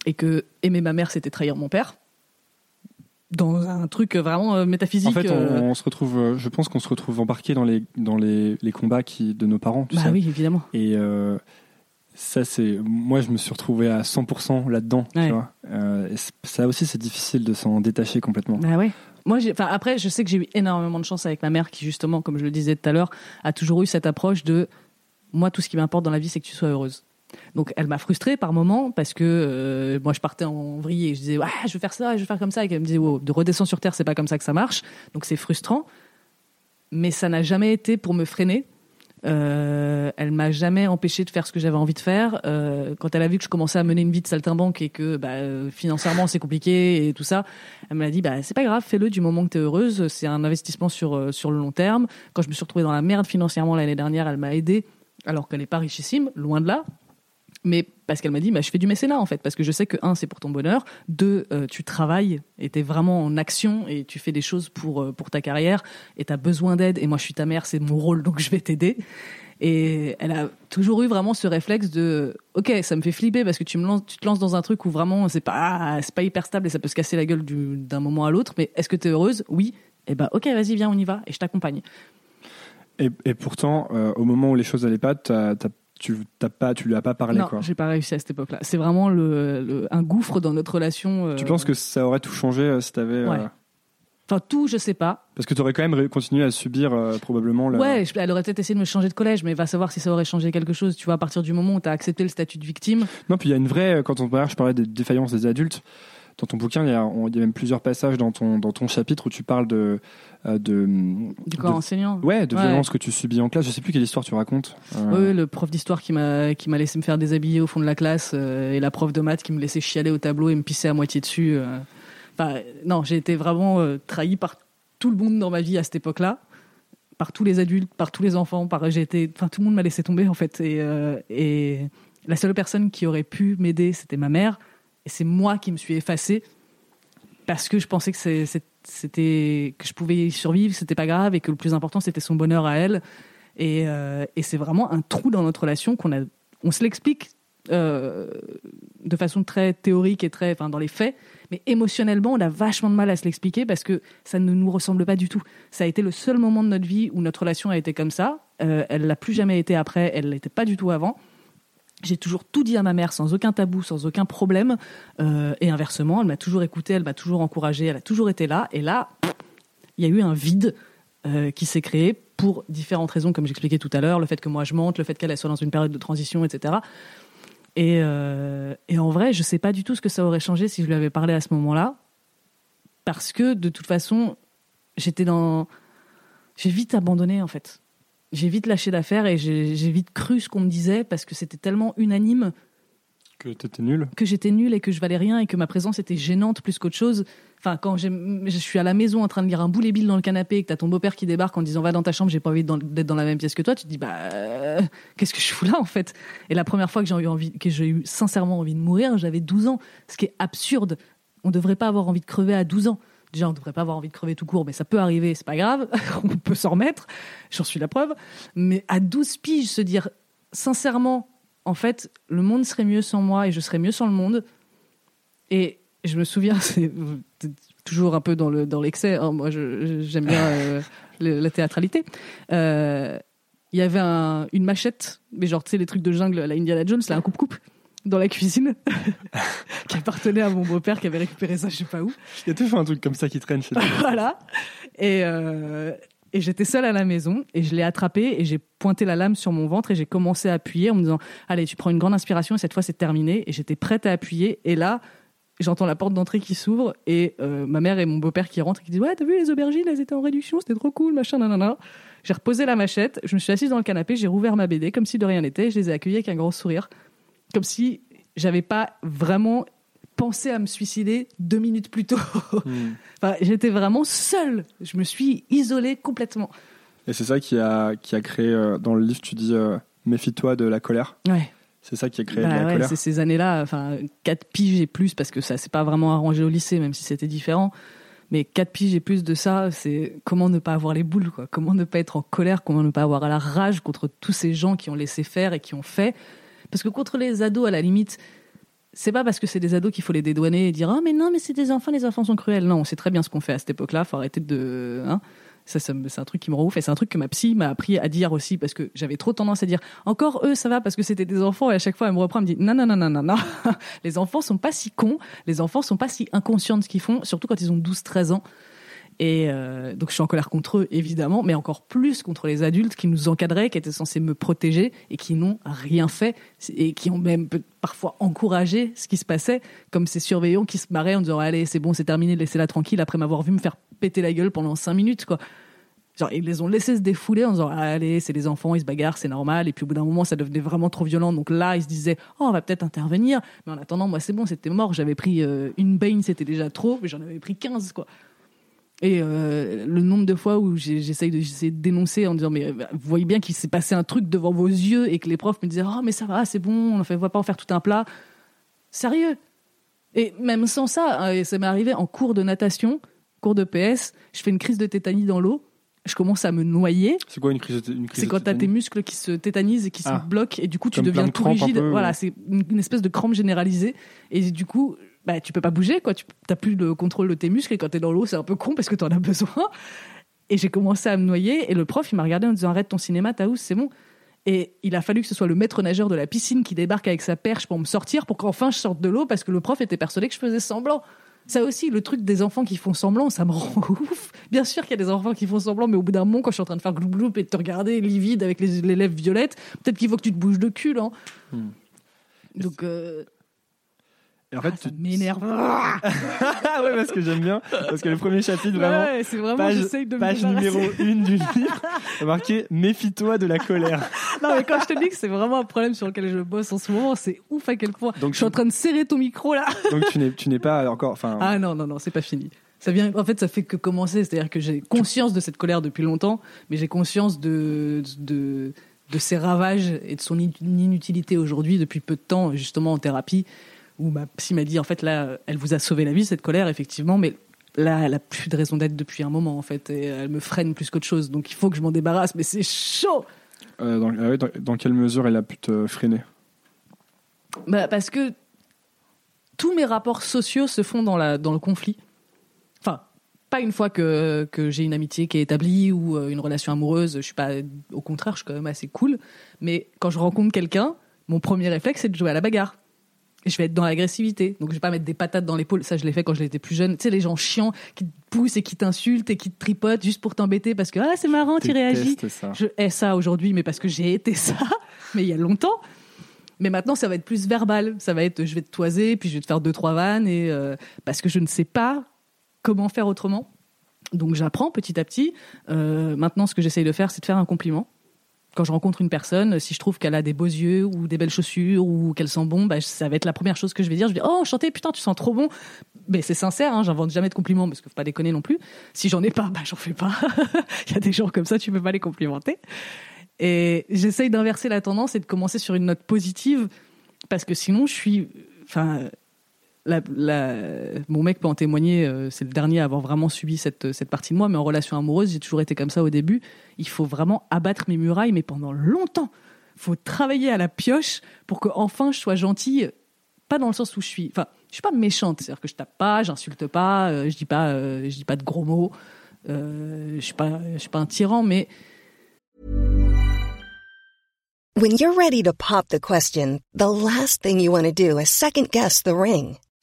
et que aimer ma mère, c'était trahir mon père. Dans un truc vraiment euh, métaphysique. En fait, on, euh, on se retrouve, euh, je pense qu'on se retrouve embarqué dans les, dans les, les combats qui, de nos parents. Tu Bah sais. oui, évidemment. Et euh, ça, c'est. Moi, je me suis retrouvé à 100% là-dedans. Ouais. Tu vois Euh, et c- ça aussi, c'est difficile de s'en détacher complètement. Bah ouais. Moi, enfin, après, je sais que j'ai eu énormément de chance avec ma mère qui, justement, comme je le disais tout à l'heure, a toujours eu cette approche de moi, tout ce qui m'importe dans la vie, c'est que tu sois heureuse. Donc, elle m'a frustrée par moments parce que euh, moi, je partais en vrille et je disais, ouais, je veux faire ça, je veux faire comme ça. Et qu'elle me disait, de redescendre sur terre, c'est pas comme ça que ça marche. Donc, c'est frustrant. Mais ça n'a jamais été pour me freiner. Euh, elle m'a jamais empêché de faire ce que j'avais envie de faire. Euh, quand elle a vu que je commençais à mener une vie de saltimbanque et que bah, financièrement c'est compliqué et tout ça, elle m'a dit bah c'est pas grave, fais-le du moment que tu es heureuse. C'est un investissement sur sur le long terme. Quand je me suis retrouvée dans la merde financièrement l'année dernière, elle m'a aidée alors qu'elle n'est pas richissime, loin de là. Mais parce qu'elle m'a dit, bah, je fais du mécénat en fait, parce que je sais que un, c'est pour ton bonheur, deux, euh, tu travailles et t'es vraiment en action et tu fais des choses pour euh, pour ta carrière et t'as besoin d'aide. Et moi, je suis ta mère, c'est mon rôle, donc je vais t'aider. Et elle a toujours eu vraiment ce réflexe de, ok, ça me fait flipper parce que tu tu te lances dans un truc où vraiment c'est pas c'est pas hyper stable et ça peut se casser la gueule du- d'un moment à l'autre. Mais est-ce que t'es heureuse? Oui. Et ben ok, vas-y, viens, on y va et je t'accompagne. Et, et pourtant, euh, au moment où les choses allaient pas, t'as- tu t'as pas, tu lui as pas parlé. non, quoi. j'ai pas réussi à cette époque-là. C'est vraiment le, le- un gouffre dans notre relation. euh, Tu penses que ça aurait tout changé euh, si t'avais. euh, Ouais. Enfin, tout, je sais pas. Parce que tu aurais quand même ré- continué à subir euh, probablement. la- Ouais, je- elle aurait peut-être essayé de me changer de collège, mais va savoir si ça aurait changé quelque chose. Tu vois, à partir du moment où tu as accepté le statut de victime. Non, puis il y a une vraie. euh, Quand on je parlais des défaillances des adultes. Dans ton bouquin, il y a, on- il y a même plusieurs passages dans ton, dans ton chapitre où tu parles de. euh, de Du corps de- enseignant. Ouais, de Ouais. violence que tu subis en classe. Je sais plus quelle histoire tu racontes. Euh, Oui, le prof d'histoire qui m'a qui m'a laissé me faire déshabiller au fond de la classe euh, et la prof de maths qui me laissait chialer au tableau et me pisser à moitié dessus. euh. Enfin, non, j'ai été vraiment trahi par tout le monde dans ma vie à cette époque-là, par tous les adultes, par tous les enfants, par j'ai été, enfin tout le monde m'a laissé tomber en fait. Et, euh, et la seule personne qui aurait pu m'aider, c'était ma mère. Et c'est moi qui me suis effacée parce que je pensais que c'était que je pouvais y survivre, c'était pas grave et que le plus important c'était son bonheur à elle. Et, euh, c'est vraiment un trou dans notre relation qu'on a. On se l'explique euh, de façon très théorique et très, enfin dans les faits, mais émotionnellement on a vachement de mal à se l'expliquer parce que ça ne nous ressemble pas du tout. Ça a été le seul moment de notre vie où notre relation a été comme ça. Euh, elle l'a plus jamais été après. Elle l'était pas du tout avant. J'ai toujours tout dit à ma mère sans aucun tabou, sans aucun problème. Euh, et inversement, elle m'a toujours écouté, elle m'a toujours encouragé, elle a toujours été là. Et là, il y a eu un vide euh, qui s'est créé pour différentes raisons, comme j'expliquais tout à l'heure, le fait que moi je monte, le fait qu'elle elle soit dans une période de transition, etc. Et, euh, et en vrai, je sais pas du tout ce que ça aurait changé si je lui avais parlé à ce moment-là, parce que de toute façon, j'étais dans, j'ai vite abandonné en fait. J'ai vite lâché l'affaire et j'ai vite cru ce qu'on me disait parce que c'était tellement unanime Que t'étais nul. que j'étais nulle et que je valais rien et que ma présence était gênante plus qu'autre chose. Enfin, quand je suis à la maison en train de lire un boulet bill dans le canapé et que t'as ton beau-père qui débarque en disant va dans ta chambre, j'ai pas envie d'être dans la même pièce que toi, tu te dis bah euh, qu'est-ce que je fous là en fait? Et la première fois que j'ai eu envie, que j'ai eu sincèrement envie de mourir, j'avais 12 ans, ce qui est absurde. On devrait pas avoir envie de crever à 12 ans. Déjà, on devrait pas avoir envie de crever tout court, mais ça peut arriver, c'est pas grave, [laughs] on peut s'en remettre, j'en suis la preuve. Mais à 12 piges, se dire sincèrement, en fait, le monde serait mieux sans moi et je serais mieux sans le monde. Et je me souviens, [laughs] c'est toujours un peu dans le dans l'excès. hein, moi, j'aime bien euh, la théâtralité. Euh, Il y avait un- une machette, mais genre tu sais les trucs de jungle, la Indiana Jones, là un coupe coupe dans la cuisine [laughs] qui appartenait à mon beau-père qui avait récupéré ça je sais pas où. Il y a toujours un truc comme ça qui traîne chez toi. [laughs] voilà. Et, euh, et j'étais seule à la maison et je l'ai attrapé et j'ai pointé la lame sur mon ventre et j'ai commencé à appuyer en me disant allez tu prends une grande inspiration et cette fois c'est terminé et j'étais prête à appuyer et là j'entends la porte d'entrée qui s'ouvre et euh, ma mère et mon beau-père qui rentrent et qui disent ouais t'as vu les aubergines elles étaient en réduction c'était trop cool machin nanana j'ai reposé la machette je me suis assise dans le canapé j'ai rouvert ma BD comme si de rien n'était je les ai accueillis avec un grand sourire comme si j'avais pas vraiment pensé à me suicider deux minutes plus tôt [laughs] Hmm. enfin j'étais vraiment seule je me suis isolée complètement Et c'est ça qui a, qui a créé, euh, dans le livre, tu dis euh, méfie-toi de la colère. ouais C'est ça qui a créé Bah de la ouais, colère. c'est ces années-là, enfin, 4 piges et plus, parce que ça s'est pas vraiment arrangé au lycée, même si c'était différent. Mais 4 piges et plus de ça, c'est comment ne pas avoir les boules, quoi. Comment ne pas être en colère, comment ne pas avoir la rage contre tous ces gens qui ont laissé faire et qui ont fait. Parce que contre les ados, à la limite, c'est pas parce que c'est des ados qu'il faut les dédouaner et dire, ah, mais non, mais c'est des enfants, les enfants sont cruels. Non, on sait très bien ce qu'on fait à cette époque-là, faut arrêter de, hein. Ça, ça c'est un truc qui me rend ouf et c'est un truc que ma psy m'a appris à dire aussi parce que j'avais trop tendance à dire encore eux ça va parce que c'était des enfants et à chaque fois elle me reprend elle me dit non non non non non non [laughs] les enfants sont pas si cons les enfants sont pas si inconscients de ce qu'ils font surtout quand ils ont 12 13 ans et euh, donc je suis en colère contre eux évidemment mais encore plus contre les adultes qui nous encadraient qui étaient censés me protéger et qui n'ont rien fait et qui ont même parfois encouragé ce qui se passait comme ces surveillants qui se marraient en disant allez c'est bon c'est terminé laissez-la tranquille après m'avoir vu me faire péter la gueule pendant 5 minutes quoi. Ils les ont laissés se défouler en disant allez c'est les enfants ils se bagarrent c'est normal. Et puis au bout d'un moment ça devenait vraiment trop violent. Donc là ils se disaient oh on va peut-être intervenir. Mais en attendant moi c'est bon c'était mort. J'avais pris euh, une baigne c'était déjà trop mais j'en avais pris 15 quoi et euh, le nombre de fois où j'essaye de, dénoncer en disant mais euh, vous voyez bien qu'il s'est passé un truc devant vos yeux et que les profs me disaient oh mais ça va c'est bon on ne va pas en faire tout un plat sérieux et même sans ça euh, ça m'est arrivé en cours de natation cours de PS je fais une crise de tétanie dans l'eau je commence à me noyer C'est quoi une crise de, une crise c'est quand t'as tes muscles qui se tétanisent et qui Ah. se bloquent et du coup tu Comme deviens de tout rigide. peu, voilà, ouais. c'est une, une espèce de crampe généralisée et du coup bah tu peux pas bouger quoi, tu t'as plus le contrôle de tes muscles et quand t'es dans l'eau c'est un peu con parce que t'en as [laughs] besoin. Et j'ai commencé à me noyer et le prof il m'a regardé en disant arrête ton cinéma Taous c'est bon. Et il a fallu que ce soit le maître nageur de la piscine qui débarque avec sa perche pour me sortir pour qu'enfin je sorte de l'eau parce que le prof était persuadé que je faisais semblant. Ça aussi, le truc des enfants qui font semblant, ça me [laughs] rend ouf. Bien sûr qu'il y a des enfants qui font semblant, mais au bout d'un moment, quand je suis en train de faire gloup gloup et de te regarder livide avec les, les lèvres violettes, peut-être qu'il faut que tu te bouges de cul, hein. Hmm. Donc, euh, Et en fait, ah, ça tu... m'énerve. [laughs] Ouais, parce que j'aime bien. Parce que le premier chapitre, vraiment, Ouais, c'est vraiment, page, de page numéro 1 du livre, [laughs] marqué Méfie-toi de la colère. [laughs] Non, mais quand je te dis que c'est vraiment un problème sur lequel je bosse en ce moment, c'est ouf à quel point. Donc, je suis en train de serrer ton micro là. Donc tu n'es, tu n'es pas encore. Enfin, Ah non, non, non, c'est pas fini. Ça vient, en fait, ça fait que commencer. C'est-à-dire que j'ai conscience de cette colère depuis longtemps, mais j'ai conscience de, de, de ses ravages et de son in- inutilité aujourd'hui depuis peu de temps, justement en thérapie, où ma psy m'a dit, en fait, là, elle vous a sauvé la vie, cette colère, effectivement, mais là, elle a plus de raison d'être depuis un moment, en fait, et elle me freine plus qu'autre chose. Donc il faut que je m'en débarrasse, mais c'est chaud! euh, dans, ah dans- dans quelle mesure elle a pu te freiner? Bah, parce que tous mes rapports sociaux se font dans, la, dans le conflit. Enfin, pas une fois que, que j'ai une amitié qui est établie ou euh, une relation amoureuse. Je suis pas, au contraire, je suis quand même assez cool. Mais quand je rencontre quelqu'un, mon premier réflexe, c'est de jouer à la bagarre. Je vais être dans l'agressivité. Donc, je vais pas mettre des patates dans l'épaule. Ça, je l'ai fait quand j'étais plus jeune. Tu sais, les gens chiants qui te poussent et qui t'insultent et qui te tripotent juste pour t'embêter parce que, ah, c'est marrant, tu réagis. Ça. Je hais ça aujourd'hui, mais parce que j'ai été ça, [laughs] mais il y a longtemps. Mais maintenant, ça va être plus verbal. Ça va être, je vais te toiser, puis je vais te faire deux trois vannes, et euh, parce que je ne sais pas comment faire autrement. Donc j'apprends petit à petit. Euh, maintenant, ce que j'essaye de faire, c'est de faire un compliment. Quand je rencontre une personne, si je trouve qu'elle a des beaux yeux ou des belles chaussures ou qu'elle sent bon, bah, ça va être la première chose que je vais dire. Je vais dire, oh, enchanté, putain, tu sens trop bon. Mais c'est sincère, hein, j'invente jamais de compliments parce que faut pas déconner non plus. Si j'en ai pas, bah, j'en fais pas. [laughs] Il y a des gens comme ça, tu peux pas les complimenter. Et j'essaye d'inverser la tendance et de commencer sur une note positive parce que sinon, je suis, enfin, mon mec peut en témoigner, euh, c'est le dernier à avoir vraiment subi cette, cette partie de moi, mais en relation amoureuse, j'ai toujours été comme ça au début. Il faut vraiment abattre mes murailles, mais pendant longtemps. Il faut travailler à la pioche pour que enfin je sois gentille, pas dans le sens où je suis, enfin, je suis pas méchante, c'est-à-dire que je tape pas, j'insulte pas, euh, je dis pas, euh, je dis pas de gros mots, euh, je suis pas, je suis pas un tyran, mais When you're ready to pop the question, the last thing you want to do is second guess the ring.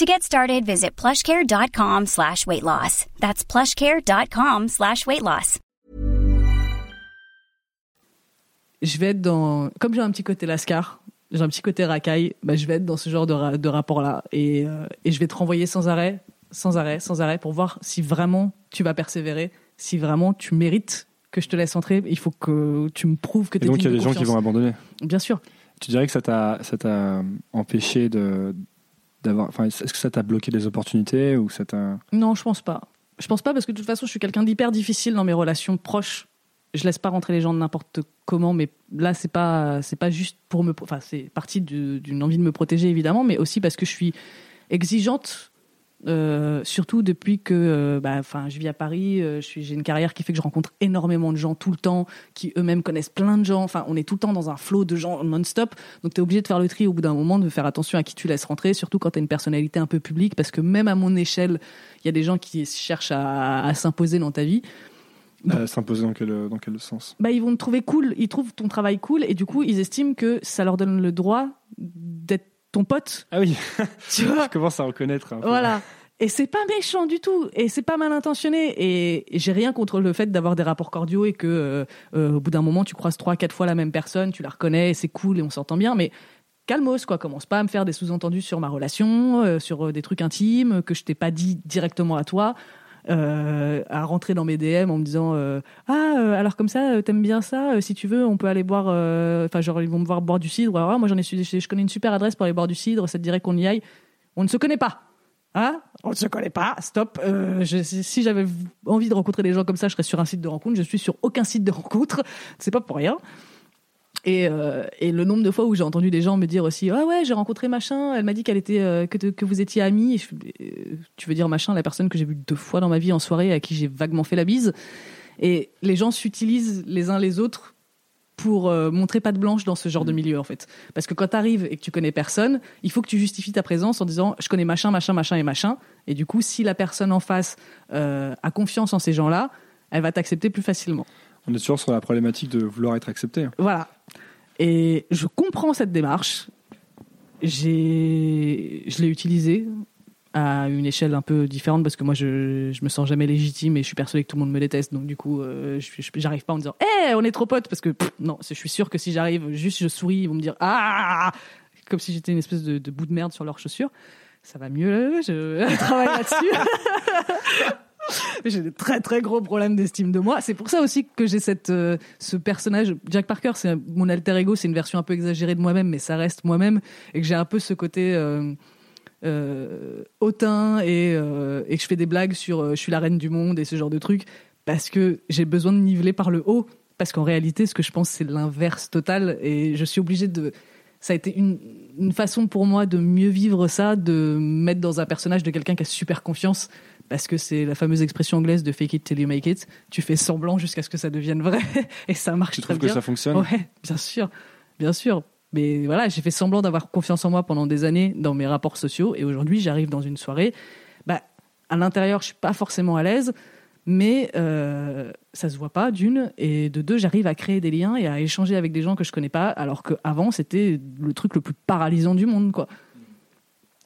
To get started, visit plushcare.com slash weight loss. That's plushcare.com slash weight loss. Je vais être dans. Comme j'ai un petit côté lascar, j'ai un petit côté racaille, bah, je vais être dans ce genre de, ra- de rapport-là. Et, euh, et je vais te renvoyer sans arrêt, sans arrêt, sans arrêt pour voir si vraiment tu vas persévérer, si vraiment tu mérites que je te laisse entrer. Il faut que tu me prouves que Et tu es donc, il y a des de gens qui vont abandonner. Bien sûr. Tu dirais que ça t'a ça t'a empêché de est-ce que ça t'a bloqué des opportunités ou. Non, je pense pas. Je pense pas parce que de toute façon, je suis quelqu'un d'hyper difficile dans mes relations proches. Je laisse pas rentrer les gens de n'importe comment, mais là, c'est pas, c'est pas juste pour me, enfin, c'est partie du- d'une envie de me protéger évidemment, mais aussi parce que je suis exigeante, euh, surtout depuis que, euh, bah, enfin, je vis à Paris, euh, j'ai une carrière qui fait que je rencontre énormément de gens tout le temps, qui eux-mêmes connaissent plein de gens. Enfin, on est tout le temps dans un flot de gens non-stop, donc tu es obligé de faire le tri au bout d'un moment, de faire attention à qui tu laisses rentrer, surtout quand tu as une personnalité un peu publique, parce que même à mon échelle, il y a des gens qui cherchent à, à s'imposer dans ta vie. euh, S'imposer dans quel, dans quel sens? Bah, ils vont te trouver cool, ils trouvent ton travail cool, et du coup, ils estiment que ça leur donne le droit d'être ton pote. Ah oui, [laughs] Tu [laughs] vois je commence à reconnaître. un peu. Voilà. Et c'est pas méchant du tout, et c'est pas mal intentionné. Et j'ai rien contre le fait d'avoir des rapports cordiaux et que euh, euh, au bout d'un moment tu croises trois, quatre fois la même personne, tu la reconnais, c'est cool et on s'entend bien. Mais calmos quoi, commence pas à me faire des sous-entendus sur ma relation, euh, sur des trucs intimes que je t'ai pas dit directement à toi. Euh, à rentrer dans mes DM en me disant euh, ah euh, alors comme ça t'aimes bien ça si tu veux on peut aller boire enfin genre ils vont me voir boire du cidre alors, ah, moi j'en ai je connais une super adresse pour aller boire du cidre ça te dirait qu'on y aille on ne se connaît pas Hein? On ne se connaît pas, stop. Je- si j'avais envie de rencontrer des gens comme ça, je serais sur un site de rencontre. Je suis sur aucun site de rencontre. C'est pas pour rien. Et, euh, et le nombre de fois où j'ai entendu des gens me dire aussi ah ouais j'ai rencontré machin elle m'a dit qu'elle était euh, que, te- que vous étiez amis Et je fais, Euh, tu veux dire machin la personne que j'ai vue deux fois dans ma vie en soirée à qui j'ai vaguement fait la bise et les gens s'utilisent les uns les autres pour montrer patte blanche dans ce genre de milieu en fait. Parce que quand tu arrives et que tu connais personne il faut que tu justifies ta présence en disant je connais machin machin machin et machin et du coup si la personne en face a confiance en ces gens là elle va t'accepter plus facilement On est toujours sur la problématique de vouloir être accepté. voilà. Et je comprends cette démarche. J'ai, je l'ai utilisée à une échelle un peu différente parce que moi je, je me sens jamais légitime et je suis persuadé que tout le monde me déteste donc du coup euh, j'arrive pas en me disant hé on est trop potes parce que pff, non je suis sûr que si j'arrive juste je souris ils vont me dire ah comme si j'étais une espèce de, de bout de merde sur leurs chaussures ça va mieux je [laughs] travaille là-dessus [laughs] [laughs] j'ai des très très gros problèmes d'estime de moi. C'est pour ça aussi que j'ai cette euh, ce personnage. Jack Parker, c'est mon alter ego, c'est une version un peu exagérée de moi-même, mais ça reste moi-même. Et que j'ai un peu ce côté euh, euh, hautain et, et que je fais des blagues sur je suis la reine du monde et ce genre de trucs parce que j'ai besoin de niveler par le haut. Parce qu'en réalité ce que je pense c'est l'inverse total. Et je suis obligée de ça a été une, façon pour moi de mieux vivre ça, de me mettre dans un personnage de quelqu'un qui a super confiance, parce que c'est la fameuse expression anglaise de fake it till you make it. Tu fais semblant jusqu'à ce que ça devienne vrai, [laughs] et ça marche Tu très trouves que bien. ça fonctionne? Ouais, bien sûr, bien sûr. Mais voilà, j'ai fait semblant d'avoir confiance en moi pendant des années dans mes rapports sociaux, et aujourd'hui, j'arrive dans une soirée. Bah, à l'intérieur, je suis pas forcément à l'aise, mais euh, ça se voit pas d'une, et de deux, j'arrive à créer des liens et à échanger avec des gens que je connais pas, alors qu'avant, c'était le truc le plus paralysant du monde, quoi.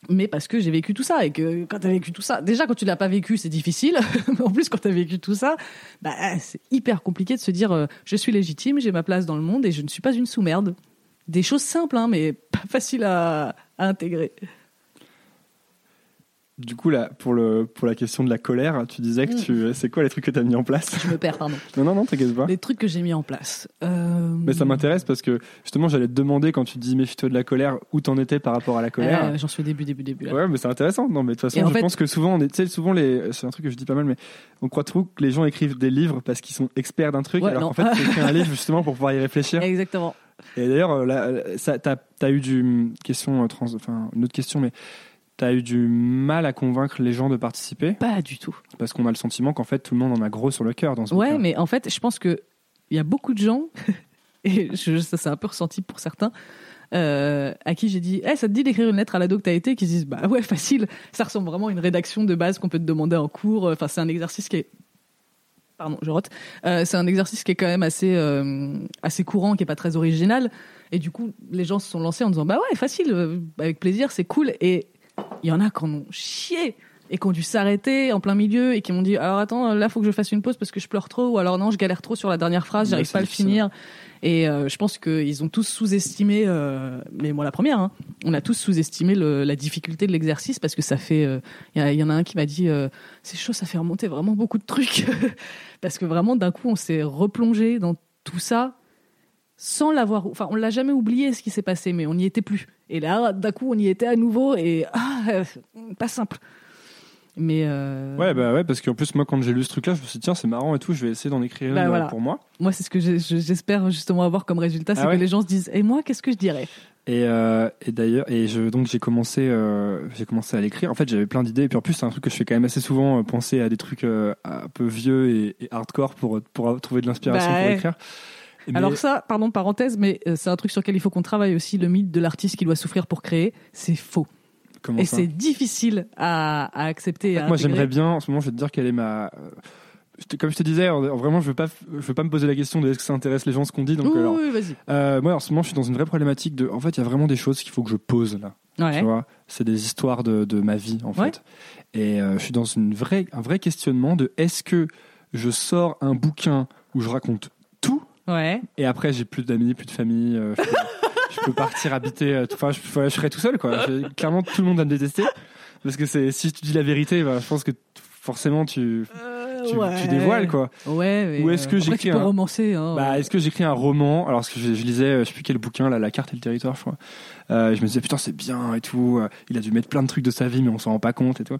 Mais parce que j'ai vécu tout ça et que quand tu as vécu tout ça, déjà quand tu l'as pas vécu, c'est difficile. [laughs] En plus, quand tu as vécu tout ça, bah, c'est hyper compliqué de se dire euh, je suis légitime, j'ai ma place dans le monde et je ne suis pas une sous-merde. Des choses simples, hein, mais [laughs] pas faciles à intégrer. Du coup, là, pour, le, pour la question de la colère, tu disais que tu. C'est quoi les trucs que tu as mis en place? Je me perds, pardon. Non, non, non, t'inquiète pas. Les trucs que j'ai mis en place. Euh, Mais ça m'intéresse parce que justement, j'allais te demander quand tu dis méfie-toi de la colère, où t'en étais par rapport à la colère? euh, J'en suis au début, début, début. là. Ouais, mais c'est intéressant. Non, mais de toute façon, je fait- pense que souvent, on est, tu sais, souvent les, c'est un truc que je dis pas mal, mais on croit trop que les gens écrivent des livres parce qu'ils sont experts d'un truc, Ouais, alors qu'en fait, [laughs] tu écris un livre justement pour pouvoir y réfléchir. Exactement. Et d'ailleurs, euh, là, euh, ça, t'as, t'as eu du hum, question trans, enfin une autre question, mais t'as eu du mal à convaincre les gens de participer? Pas du tout. parce qu'on a le sentiment qu'en fait tout le monde en a gros sur le cœur dans ce Ouais, bouquin. mais en fait, je pense que il y a beaucoup de gens, [laughs] et je, ça c'est un peu ressenti pour certains, euh, à qui j'ai dit, Eh, ça te dit d'écrire une lettre à l'ado que t'as été, qui se disent, bah ouais, facile, ça ressemble vraiment à une rédaction de base qu'on peut te demander en cours. Enfin, c'est un exercice qui est Pardon, je rote. Euh, c'est un exercice qui est quand même assez euh, assez courant, qui est pas très original. Et du coup, les gens se sont lancés en disant bah ouais, facile, avec plaisir, c'est cool. Et il y en a qui en ont chié et qui ont dû s'arrêter en plein milieu et qui m'ont dit alors attends, là faut que je fasse une pause parce que je pleure trop ou alors non, je galère trop sur la dernière phrase, j'arrive pas à le finir. Et euh, je pense qu'ils ont tous sous-estimé, euh, mais moi la première, hein, on a tous sous-estimé la difficulté de l'exercice parce que ça fait. euh, Il y, y en a un qui m'a dit c'est chaud, ça fait remonter vraiment beaucoup de trucs [laughs] parce que vraiment d'un coup on s'est replongé dans tout ça sans l'avoir. Enfin, on l'a jamais oublié ce qui s'est passé, mais on n'y était plus. Et là, d'un coup, on y était à nouveau et ah, euh, pas simple. Mais euh, Ouais, bah ouais, parce qu'en plus, moi, quand j'ai lu ce truc-là, je me suis dit, tiens, c'est marrant et tout, je vais essayer d'en écrire Bah euh, voilà. pour moi. moi, c'est ce que j'espère justement avoir comme résultat, c'est Ah ouais que les gens se disent et moi, qu'est-ce que je dirais? Et, euh, et d'ailleurs, et je, donc j'ai commencé, euh, j'ai commencé à l'écrire. En fait, j'avais plein d'idées. Et puis en plus, c'est un truc que je fais quand même assez souvent, penser à des trucs un peu vieux et, et hardcore pour, pour trouver de l'inspiration Bah pour écrire. Mais- Alors ça, pardon, parenthèse, mais euh, c'est un truc sur lequel il faut qu'on travaille aussi, le mythe de l'artiste qui doit souffrir pour créer, c'est faux. comment Et c'est difficile à, à accepter. à Moi, j'aimerais bien, en ce moment, je vais te dire quelle est ma. euh, Comme je te disais, en- vraiment, je veux pas, je veux pas me poser la question de est-ce que ça intéresse les gens ce qu'on dit. Donc, Oui, alors, oui, vas-y. euh, moi, en ce moment, je suis dans une vraie problématique de. En fait, il y a vraiment des choses qu'il faut que je pose là. Ouais. Tu vois, c'est des histoires de, de ma vie en Ouais. fait. Et euh, je suis dans une vraie, un vrai questionnement de est-ce que je sors un bouquin où je raconte Ouais. et après j'ai plus d'amis, plus de famille, euh, je, peux, [laughs] je peux partir habiter, euh, enfin je, voilà, je serai tout seul quoi. Je- clairement tout le monde va me détester parce que c'est si tu dis la vérité, bah, je pense que forcément tu, tu, ouais. tu dévoiles quoi. Ouais. Ou est-ce que euh, j'écris un- romancer hein. Bah, est-ce que j'écris un roman Alors, ce que je, je lisais, euh, je sais plus quel bouquin, là, La carte et le territoire, je crois. Euh, je me disais, putain, c'est bien et tout. euh, Il a dû mettre plein de trucs de sa vie, mais on s'en rend pas compte et tout.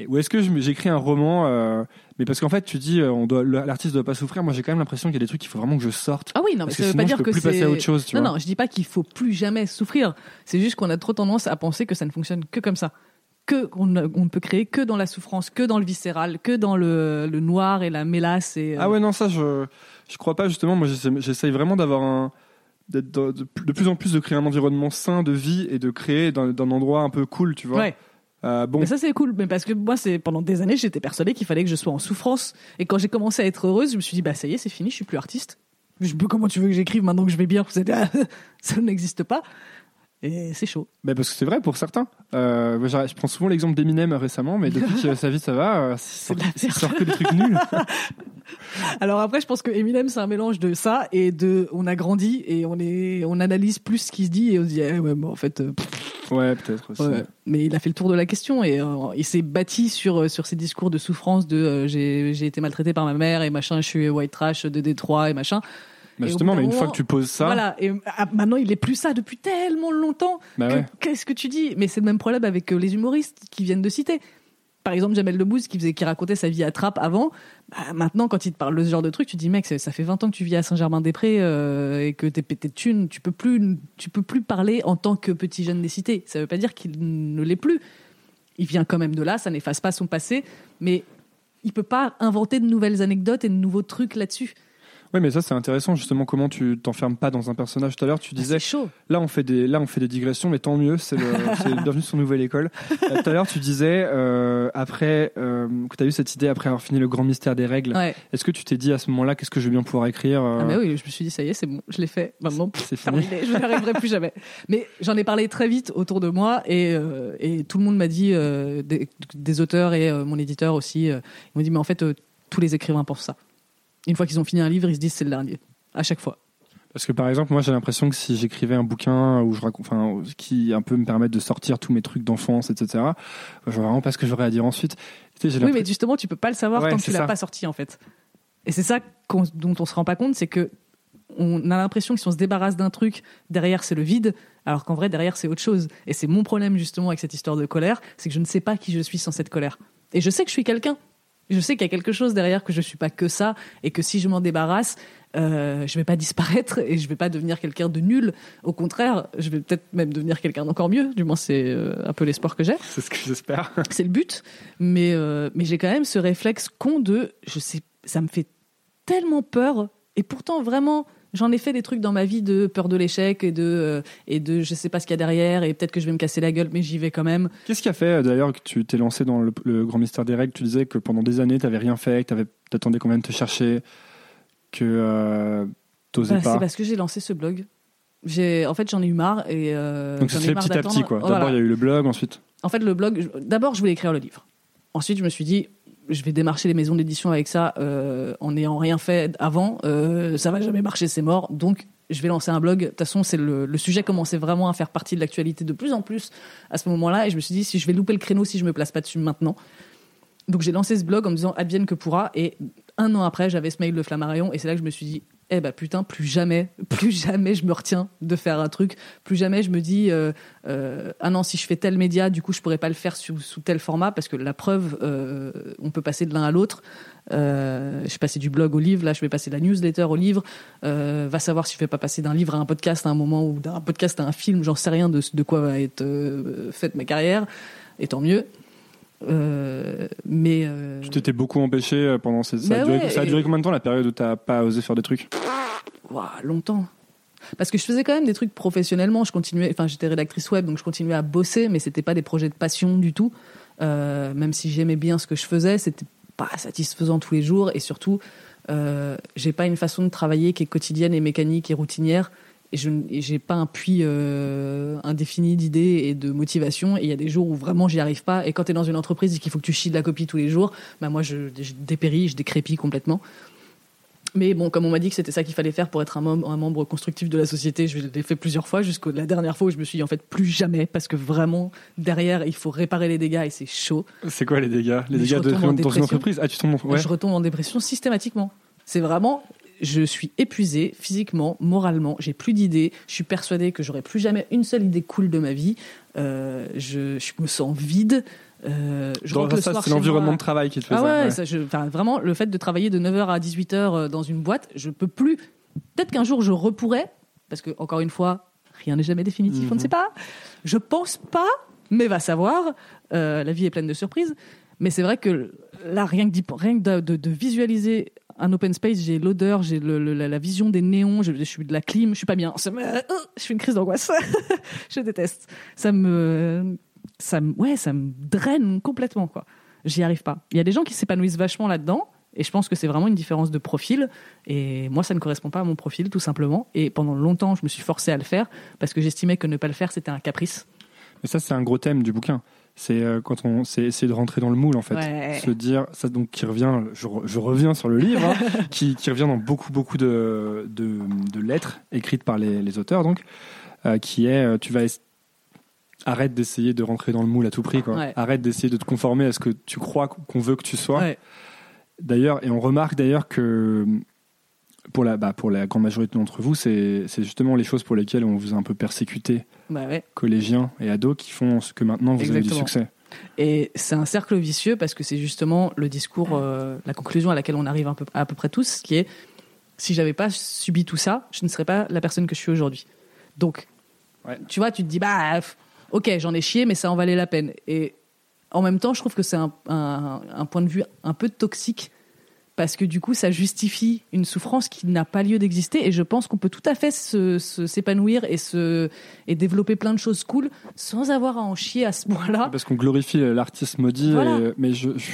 Et, ou est-ce que j'écris un roman euh, Mais parce qu'en fait, tu dis, euh, on doit, l'artiste doit pas souffrir. Moi, j'ai quand même l'impression qu'il y a des trucs qu'il faut vraiment que je sorte. Ah oui, non, mais Parce ça que veut sinon, pas je dire peux que plus passer à autre chose, tu non, vois. non, je dis pas qu'il faut plus jamais souffrir. C'est juste qu'on a trop tendance à penser que ça ne fonctionne que comme ça. Que on ne peut créer que dans la souffrance, que dans le viscéral, que dans le, le noir et la mélasse. Et, euh, Ah ouais, non, ça, je, je crois pas, justement. Moi, j'essaye vraiment d'avoir un. de, de- plus en plus de créer un environnement sain de vie et de créer d'un endroit un peu cool, tu vois. Ouais. Euh, bon, Mais ça c'est cool, mais parce que moi c'est pendant des années j'étais persuadée qu'il fallait que je sois en souffrance et quand j'ai commencé à être heureuse, je me suis dit bah ça y est c'est fini, je suis plus artiste. Je peux comment tu veux que j'écrive maintenant que je vais bien? Ah, [laughs] Ça n'existe pas et c'est chaud. Bah parce que c'est vrai pour certains. Euh, je prends souvent l'exemple d'Eminem récemment, mais depuis que sa vie ça va, euh, il sort, que des trucs nuls. [laughs] Alors après je pense que Eminem c'est un mélange de ça et de on a grandi et on est on analyse plus ce qui se dit et on se dit eh ouais bon en fait euh, pff, Ouais, peut-être aussi. ouais. mais il a fait le tour de la question et euh, il s'est bâti sur euh, sur ses discours de souffrance de euh, j'ai été maltraité par ma mère et machin je suis white trash de Détroit et machin. Bah justement, mais une fois que tu poses ça, Voilà, et ah, maintenant il est plus ça depuis tellement longtemps. bah ouais. Qu'est-ce que tu dis? Mais c'est le même problème avec les humoristes qui viennent de citer. Par exemple, Jamel Debbouze qui, faisait, qui racontait sa vie à Trappes avant. Bah, maintenant, quand il te parle de ce genre de truc, tu te dis mec, ça ça fait 20 ans que tu vis à Saint-Germain-des-Prés euh, et que t'es pété de thunes. Tu peux plus, tu peux plus parler en tant que petit jeune des cités. Ça veut pas dire qu'il ne l'est plus. Il vient quand même de là, ça n'efface pas son passé, mais il peut pas inventer de nouvelles anecdotes et de nouveaux trucs là-dessus. Ouais, mais ça c'est intéressant justement comment tu t'enfermes pas dans un personnage. Tout à l'heure, tu Bah, disais c'est chaud. là on fait des là on fait des digressions, mais tant mieux. C'est le [laughs] c'est le bienvenue sur nouvelle école. Euh, tout à l'heure, tu disais euh, après euh, que tu as eu cette idée après avoir fini le grand mystère des règles. Ouais. Est-ce que tu t'es dit à ce moment-là qu'est-ce que je vais bien pouvoir écrire euh, Ah bah oui, je me suis dit ça y est, c'est bon, je l'ai fait. Maintenant, C'est fini. terminé, je n'y arriverai plus jamais. Mais j'en ai parlé très vite autour de moi et, et tout le monde m'a dit, des, des auteurs et mon éditeur aussi, ils m'ont dit mais en fait tous les écrivains pensent ça. Une fois qu'ils ont fini un livre, ils se disent c'est le dernier, à chaque fois. Parce que par exemple, moi j'ai l'impression que si j'écrivais un bouquin où je raconte, enfin, qui un peu me permette de sortir tous mes trucs d'enfance, etc., je vois vraiment pas ce que j'aurais à dire ensuite. Tu sais, j'ai Oui, mais justement, tu peux pas le savoir Ouais, tant que tu l'as pas sorti, en fait. Et c'est ça dont on se rend pas compte, c'est que on a l'impression que si on se débarrasse d'un truc, derrière c'est le vide, alors qu'en vrai derrière c'est autre chose. Et c'est mon problème justement avec cette histoire de colère, c'est que je ne sais pas qui je suis sans cette colère. Et je sais que je suis quelqu'un. Je sais qu'il y a quelque chose derrière que je suis pas que ça, et que si je m'en débarrasse, euh, je vais pas disparaître et je vais pas devenir quelqu'un de nul. Au contraire, je vais peut-être même devenir quelqu'un d'encore mieux. Du moins, c'est euh, un peu l'espoir que j'ai c'est ce que j'espère. [laughs] c'est le but. Mais, euh, mais j'ai quand même ce réflexe con de, je sais, ça me fait tellement peur. Et pourtant, vraiment, j'en ai fait des trucs dans ma vie de peur de l'échec et de, euh, et de je sais pas ce qu'il y a derrière et peut-être que je vais me casser la gueule, mais j'y vais quand même. Qu'est-ce qui a fait euh, d'ailleurs que tu t'es lancé dans le, le grand mystère des règles? Tu disais que pendant des années, tu n'avais rien fait, que tu attendais quand même de te chercher, que euh, t'osais Bah, pas. c'est parce que j'ai lancé ce blog. J'ai, en fait, j'en ai eu marre et euh, Donc ça fait petit à petit, quoi. Voilà. D'abord, il y a eu le blog, ensuite. En fait, le blog, d'abord, je voulais écrire le livre. Ensuite, je me suis dit, je vais démarcher les maisons d'édition avec ça euh, en n'ayant rien fait avant. Euh, ça va jamais marcher, c'est mort. Donc, je vais lancer un blog. De toute façon, c'est le, sujet commençait vraiment à faire partie de l'actualité de plus en plus à ce moment-là. Et je me suis dit, si je vais louper le créneau, si je me place pas dessus maintenant. Donc, j'ai lancé ce blog en me disant, advienne que pourra. Et un an après, j'avais ce mail de Flammarion. Et c'est là que je me suis dit, eh ben putain, plus jamais, [laughs] plus jamais je me retiens de faire un truc. Plus jamais je me dis, euh, euh, ah non, si je fais tel média, du coup, je pourrais pas le faire sous, tel format parce que la preuve, euh, on peut passer de l'un à l'autre. Euh, je passé du blog au livre, là, je vais passer de la newsletter au livre. Euh, va savoir si je vais pas passer d'un livre à un podcast à un moment ou d'un podcast à un film. J'en sais rien de, de quoi va être faite ma carrière. Et tant mieux. Euh, mais euh, Tu t'étais beaucoup empêché euh, pendant ces... ça, Bah a duré, ouais, ça a et- duré combien de temps la période où t'as pas osé faire des trucs? Ouah, longtemps. Parce que je faisais quand même des trucs professionnellement. Je continuais, enfin, j'étais rédactrice web, donc je continuais à bosser, mais c'était pas des projets de passion du tout. Euh, même si j'aimais bien ce que je faisais, c'était pas satisfaisant tous les jours. Et surtout, j'ai pas une façon de travailler qui est quotidienne et mécanique et routinière. Et je j'ai pas un puits euh, indéfini d'idées et de motivation. Et il y a des jours où vraiment j'y arrive pas. Et quand tu es dans une entreprise et qu'il faut que tu chies de la copie tous les jours, bah moi je, je dépéris, je décrépis complètement. Mais bon, comme on m'a dit que c'était ça qu'il fallait faire pour être un membre, un membre constructif de la société, je l'ai fait plusieurs fois, jusqu'à la dernière fois où je me suis dit en fait plus jamais, parce que vraiment, derrière, il faut réparer les dégâts et c'est chaud. C'est quoi les dégâts? Les Mais dégâts de, en dépression. entreprise? Ah, tu tombes ouais. Je retombe en dépression systématiquement. C'est vraiment, je suis épuisée physiquement, moralement, j'ai plus d'idées, je suis persuadée que j'aurai plus jamais une seule idée cool de ma vie, euh, je, je me sens vide. Euh, je Dans- rentre le ça, c'est l'environnement de travail qui te fait Ah ça. ouais, ouais. ça, je- vraiment, le fait de travailler de 9h à 18h euh, dans une boîte, je peux plus. Peut-être qu'un jour je repourrais, parce que, encore une fois, rien n'est jamais définitif, on ne Mhm. sait pas. Je pense pas, mais va savoir. Euh, la vie est pleine de surprises. Mais c'est vrai que là, rien que, d'y- rien que de, de- de visualiser un open space, j'ai l'odeur, j'ai la, vision des néons, je, je suis de la clim, je suis pas bien. Ça me- euh, je fais une crise d'angoisse. [laughs] je déteste. Ça me, ça me, ouais, ça me draine complètement, quoi. J'y arrive pas. Il y a des gens qui s'épanouissent vachement là-dedans. Et je pense que c'est vraiment une différence de profil. Et moi, ça ne correspond pas à mon profil, tout simplement. Et pendant longtemps, je me suis forcé à le faire parce que j'estimais que ne pas le faire, c'était un caprice. Mais ça, c'est un gros thème du bouquin. C'est euh, quand on, c'est essayer de rentrer dans le moule en fait, Ouais. se dire ça donc qui revient. Je, je reviens sur le livre, hein, [laughs] qui, qui revient dans beaucoup beaucoup de, de, de lettres écrites par les, les auteurs donc, euh, qui est euh, tu vas arrête d'essayer de rentrer dans le moule à tout prix quoi. Ouais. Arrête d'essayer de te conformer à ce que tu crois qu'on veut que tu sois. Ouais. D'ailleurs, et on remarque d'ailleurs que pour la, bah, pour la grande majorité d'entre vous, c'est justement les choses pour lesquelles on vous a un peu persécuté, Bah ouais. collégiens et ados, qui font ce que maintenant vous avez du Exactement. succès. Et c'est un cercle vicieux parce que c'est justement le discours, euh, la conclusion à laquelle on arrive un peu, à peu près tous, qui est si j'avais pas subi tout ça, je ne serais pas la personne que je suis aujourd'hui. Donc, Ouais. tu vois, tu te dis bah ok, j'en ai chié, mais ça en valait la peine. Et en même temps, je trouve que c'est un, un- un point de vue un peu toxique parce que du coup, ça justifie une souffrance qui n'a pas lieu d'exister. Et je pense qu'on peut tout à fait se- se- s'épanouir et, se, et développer plein de choses cool sans avoir à en chier à ce point-là. Parce qu'on glorifie l'artiste maudit, Voilà. et- mais je, je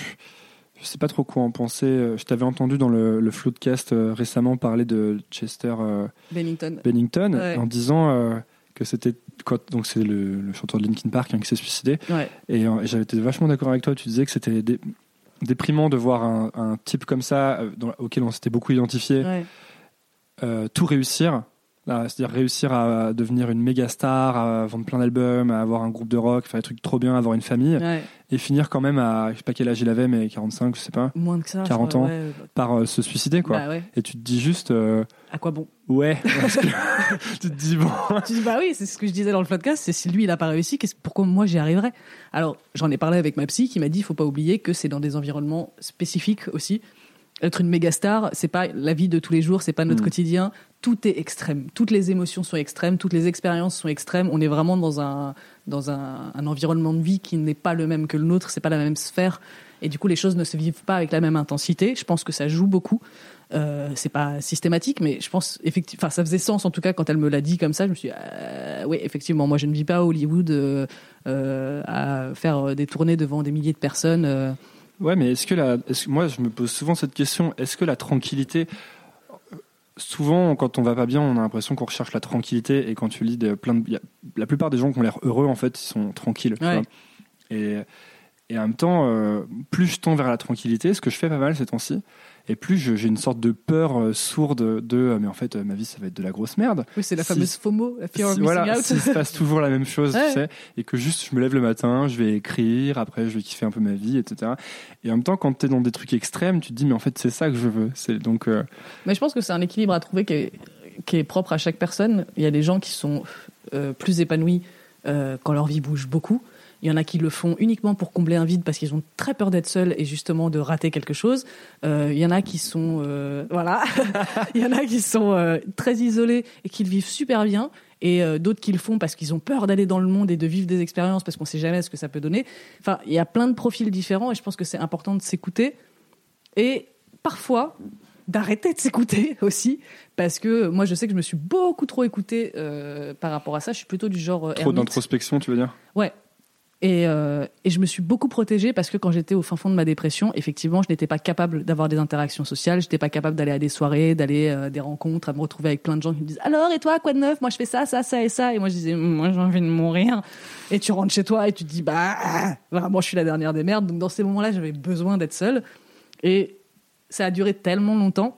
je sais pas trop quoi en penser. Euh, Je t'avais entendu dans le, le Floodcast euh, récemment parler de Chester euh, Bennington. Bennington Ouais. en disant euh, que c'était quand donc c'est le, le chanteur de Linkin Park hein, qui s'est suicidé Ouais. et, euh, et j'avais été vachement d'accord avec toi. Tu disais que c'était déprimant de voir un, un type comme ça euh, dans- auquel on s'était beaucoup identifié Ouais. euh, tout réussir C'est-à-dire réussir à devenir une méga star, à vendre plein d'albums, à avoir un groupe de rock, faire des trucs trop bien, avoir une famille, Ouais. et finir quand même à, je sais pas quel âge il avait, mais 45, je sais pas, Moins que ça. je 40 crois, ans. ouais. par euh, se suicider, quoi. Bah ouais. Et tu te dis juste, euh, À quoi bon? ouais, parce que [laughs] tu te dis, bon, Tu dis bah oui, c'est ce que je disais dans le podcast, c'est si lui il a pas réussi, pourquoi moi j'y arriverais? Alors, j'en ai parlé avec ma psy qui m'a dit il faut pas oublier que c'est dans des environnements spécifiques aussi. Être une méga star, c'est pas la vie de tous les jours, c'est pas notre Mm. quotidien, tout est extrême. Toutes les émotions sont extrêmes, toutes les expériences sont extrêmes, on est vraiment dans un dans un, environnement de vie qui n'est pas le même que le nôtre, c'est pas la même sphère et du coup les choses ne se vivent pas avec la même intensité. Je pense que ça joue beaucoup. Euh, c'est pas systématique, mais je pense effectivement, enfin ça faisait sens en tout cas quand elle me l'a dit comme ça. Je me suis, dit, euh, oui effectivement, moi je ne vis pas à Hollywood euh, euh, à faire des tournées devant des milliers de personnes. Ouais, mais est-ce que la, moi je me pose souvent cette question, est-ce que la tranquillité, souvent quand on va pas bien, on a l'impression qu'on recherche la tranquillité et quand tu lis de, plein de, il y a- la plupart des gens qui ont l'air heureux en fait, ils sont tranquilles. tu Ouais. vois. Et, et en même temps, euh, plus je tends vers la tranquillité, ce que je fais pas mal ces temps-ci, et plus j'ai une sorte de peur euh, sourde de, euh, mais en fait euh, ma vie ça va être de la grosse merde. Oui, c'est la Si- fameuse FOMO, la fear of Si- missing voilà, out. s'il se passe [laughs] toujours la même chose, Ouais. tu sais, et que juste je me lève le matin, je vais écrire, après je vais kiffer un peu ma vie, etc. Et en même temps, quand tu es dans des trucs extrêmes, tu te dis, mais en fait, c'est ça que je veux. C'est donc, euh, Mais je pense que c'est un équilibre à trouver qui est, qui est propre à chaque personne. Il y a des gens qui sont euh, plus épanouis euh, quand leur vie bouge beaucoup. Il y en a qui le font uniquement pour combler un vide parce qu'ils ont très peur d'être seuls et justement de rater quelque chose. Euh, il y en a qui sont euh, voilà, [laughs] il y en a qui sont euh, très isolés et qui le vivent super bien. Et d'autres qui le font parce qu'ils ont peur d'aller dans le monde et de vivre des expériences parce qu'on sait jamais ce que ça peut donner. Enfin, il y a plein de profils différents et je pense que c'est important de s'écouter et parfois d'arrêter de s'écouter [laughs] aussi parce que moi je sais que je me suis beaucoup trop écoutée euh, par rapport à ça. Je suis plutôt du genre euh, trop d'introspection, tu veux dire? Ouais et, euh, et je me suis beaucoup protégée parce que quand j'étais au fin fond de ma dépression, effectivement, je n'étais pas capable d'avoir des interactions sociales, j'étais pas capable d'aller à des soirées, d'aller à des rencontres, à me retrouver avec plein de gens qui me disent alors et toi quoi de neuf? Moi je fais ça, ça, ça et ça et moi je disais moi j'ai envie de mourir. Et tu rentres chez toi et tu te dis bah ah, vraiment je suis la dernière des merdes. Donc dans ces moments-là j'avais besoin d'être seule et ça a duré tellement longtemps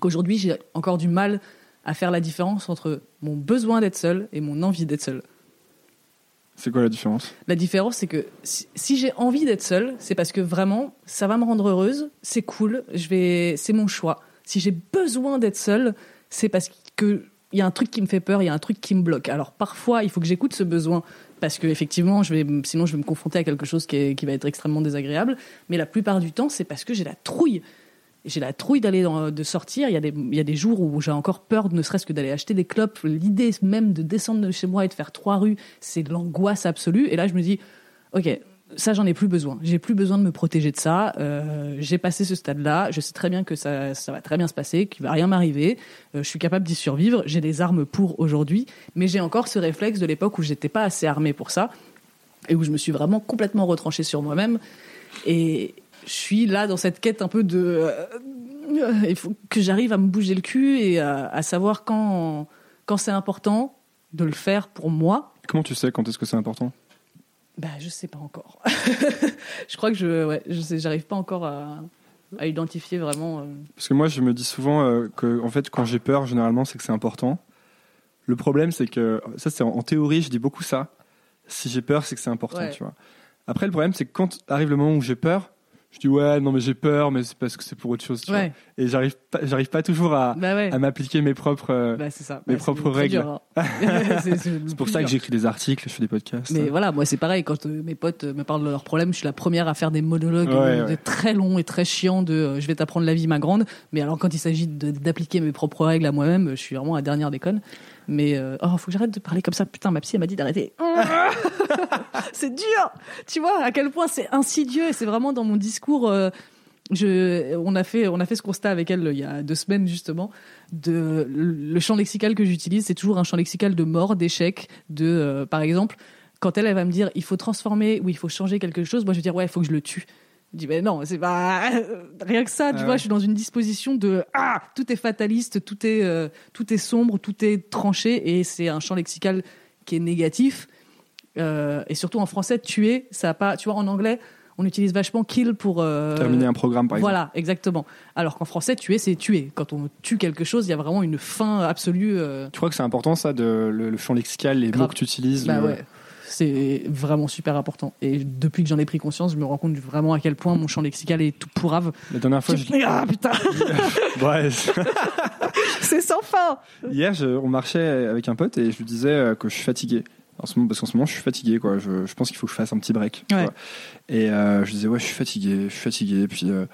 qu'aujourd'hui j'ai encore du mal à faire la différence entre mon besoin d'être seule et mon envie d'être seule. C'est quoi la différence? La différence, c'est que si, j'ai envie d'être seule, c'est parce que vraiment, ça va me rendre heureuse, c'est cool, je vais, c'est mon choix. Si j'ai besoin d'être seule, c'est parce que il y a un truc qui me fait peur, il y a un truc qui me bloque. Alors parfois, il faut que j'écoute ce besoin parce que effectivement, je vais, sinon je vais me confronter à quelque chose qui va être extrêmement désagréable. Mais la plupart du temps, c'est parce que j'ai la trouille. J'ai la trouille d'aller de sortir. Il y a des, jours où j'ai encore peur, ne serait-ce que d'aller acheter des clopes. L'idée même de descendre de chez moi et de faire trois rues, c'est de l'angoisse absolue. Et là, je me dis, ok, ça, j'en ai plus besoin. J'ai plus besoin de me protéger de ça. Euh, j'ai passé ce stade-là. Je sais très bien que ça, ça va très bien se passer, qu'il va rien m'arriver. Euh, je suis capable d'y survivre. J'ai les armes pour aujourd'hui. Mais j'ai encore ce réflexe de l'époque où j'étais pas assez armée pour ça et où je me suis vraiment complètement retranchée sur moi-même. Et je suis là dans cette quête un peu de. euh, il faut que j'arrive à me bouger le cul et à, à savoir quand, quand c'est important de le faire pour moi. Comment tu sais quand est-ce que c'est important? Bah, je sais pas encore. [laughs] je crois que je, ouais, je sais, j'arrive pas encore à, à identifier vraiment. euh, Parce que moi, je me dis souvent euh, que, en fait, quand j'ai peur, généralement, c'est que c'est important. Le problème, c'est que ça, c'est en, en théorie, je dis beaucoup ça. Si j'ai peur, c'est que c'est important, Ouais. tu vois. Après, le problème, c'est que quand arrive le moment où j'ai peur, je dis ouais, non, mais j'ai peur, mais c'est parce que c'est pour autre chose, tu Ouais. vois. Et j'arrive pas, j'arrive pas toujours à, Bah ouais. à m'appliquer mes propres. euh, Bah, ça. mes Bah, propres règles. hein. [laughs] [laughs] c'est pour ça que j'écris des articles, je fais des podcasts. Mais voilà, moi c'est pareil, quand euh, mes potes euh, me parlent de leurs problèmes, je suis la première à faire des monologues Ouais, ouais. de très longs et très chiants de euh, je vais t'apprendre la vie ma grande, mais alors quand il s'agit d'appliquer mes propres règles à moi-même, je suis vraiment la dernière des connes. Mais euh, oh, faut que j'arrête de parler comme ça. Putain, ma psy elle m'a dit d'arrêter. [laughs] [laughs] c'est dur. Tu vois à quel point c'est insidieux et c'est vraiment dans mon discours euh, je, on a fait, on a fait ce constat avec elle euh, il y a deux semaines justement. De le champ lexical que j'utilise, c'est toujours un champ lexical de mort, d'échec, de, euh, par exemple, quand elle, elle va me dire, il faut transformer ou il faut changer quelque chose, moi je vais dire, ouais, il faut que je le tue. Je dis, mais non, c'est pas rien que ça. Tu Ah vois, ouais. je suis dans une disposition de ah, tout est fataliste, tout est, euh, tout est sombre, tout est tranché, et c'est un champ lexical qui est négatif. Euh, et surtout en français, tuer, ça a pas. Tu vois, en anglais, On utilise vachement kill pour euh, Terminer un programme, par exemple. Voilà, exactement. Alors qu'en français, tuer, c'est tuer. Quand on tue quelque chose, il y a vraiment une fin absolue. euh, Tu crois que c'est important, ça, de, le, le champ lexical, les mots que tu utilises Bah le- ouais, c'est vraiment super important. Et depuis que j'en ai pris conscience, je me rends compte vraiment à quel point mon champ lexical est tout pourrave. La dernière fois, je... Ah putain, [laughs] Ouais, [laughs] c'est sans fin. Hier, je- on marchait avec un pote et je lui disais euh, que je suis fatigué. En ce moment, parce qu'en ce moment, je suis fatigué, quoi. Je, je pense qu'il faut que je fasse un petit break. Ouais. Et euh, je disais, ouais, je suis fatigué, je suis fatigué. Puis, euh,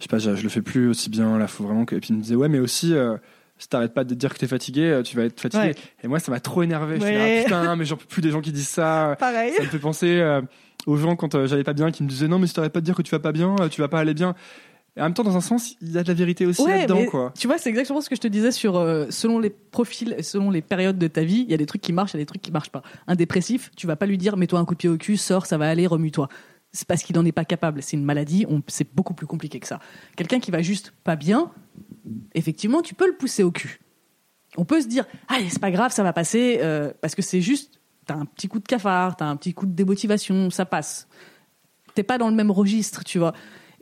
je sais pas, je, je le fais plus aussi bien. Là, faut vraiment que. Et puis, il me disait, ouais, mais aussi, euh, si t'arrêtes pas de dire que t'es fatigué, euh, tu vas être fatigué. Ouais. Et moi, ça m'a trop énervé. Je Ouais. suis là, putain, mais j'en peux plus des gens qui disent ça. Pareil. Ça me fait penser euh, aux gens quand euh, j'allais pas bien qui me disaient, non, mais si t'arrêtes pas de dire que tu vas pas bien, euh, tu vas pas aller bien. Et en même temps, dans un sens, il y a de la vérité aussi Ouais, là-dedans, quoi. Tu vois, c'est exactement ce que je te disais sur euh, selon les profils, selon les périodes de ta vie, il y a des trucs qui marchent, il y a des trucs qui marchent pas. Un dépressif, tu vas pas lui dire mets-toi un coup de pied au cul, sors, ça va aller, remue-toi. C'est parce qu'il en est pas capable. C'est une maladie, on- c'est beaucoup plus compliqué que ça. Quelqu'un qui va juste pas bien, effectivement, tu peux le pousser au cul. On peut se dire allez, c'est pas grave, ça va passer, euh, parce que c'est juste t'as un petit coup de cafard, t'as un petit coup de démotivation, ça passe. T'es pas dans le même registre, tu vois.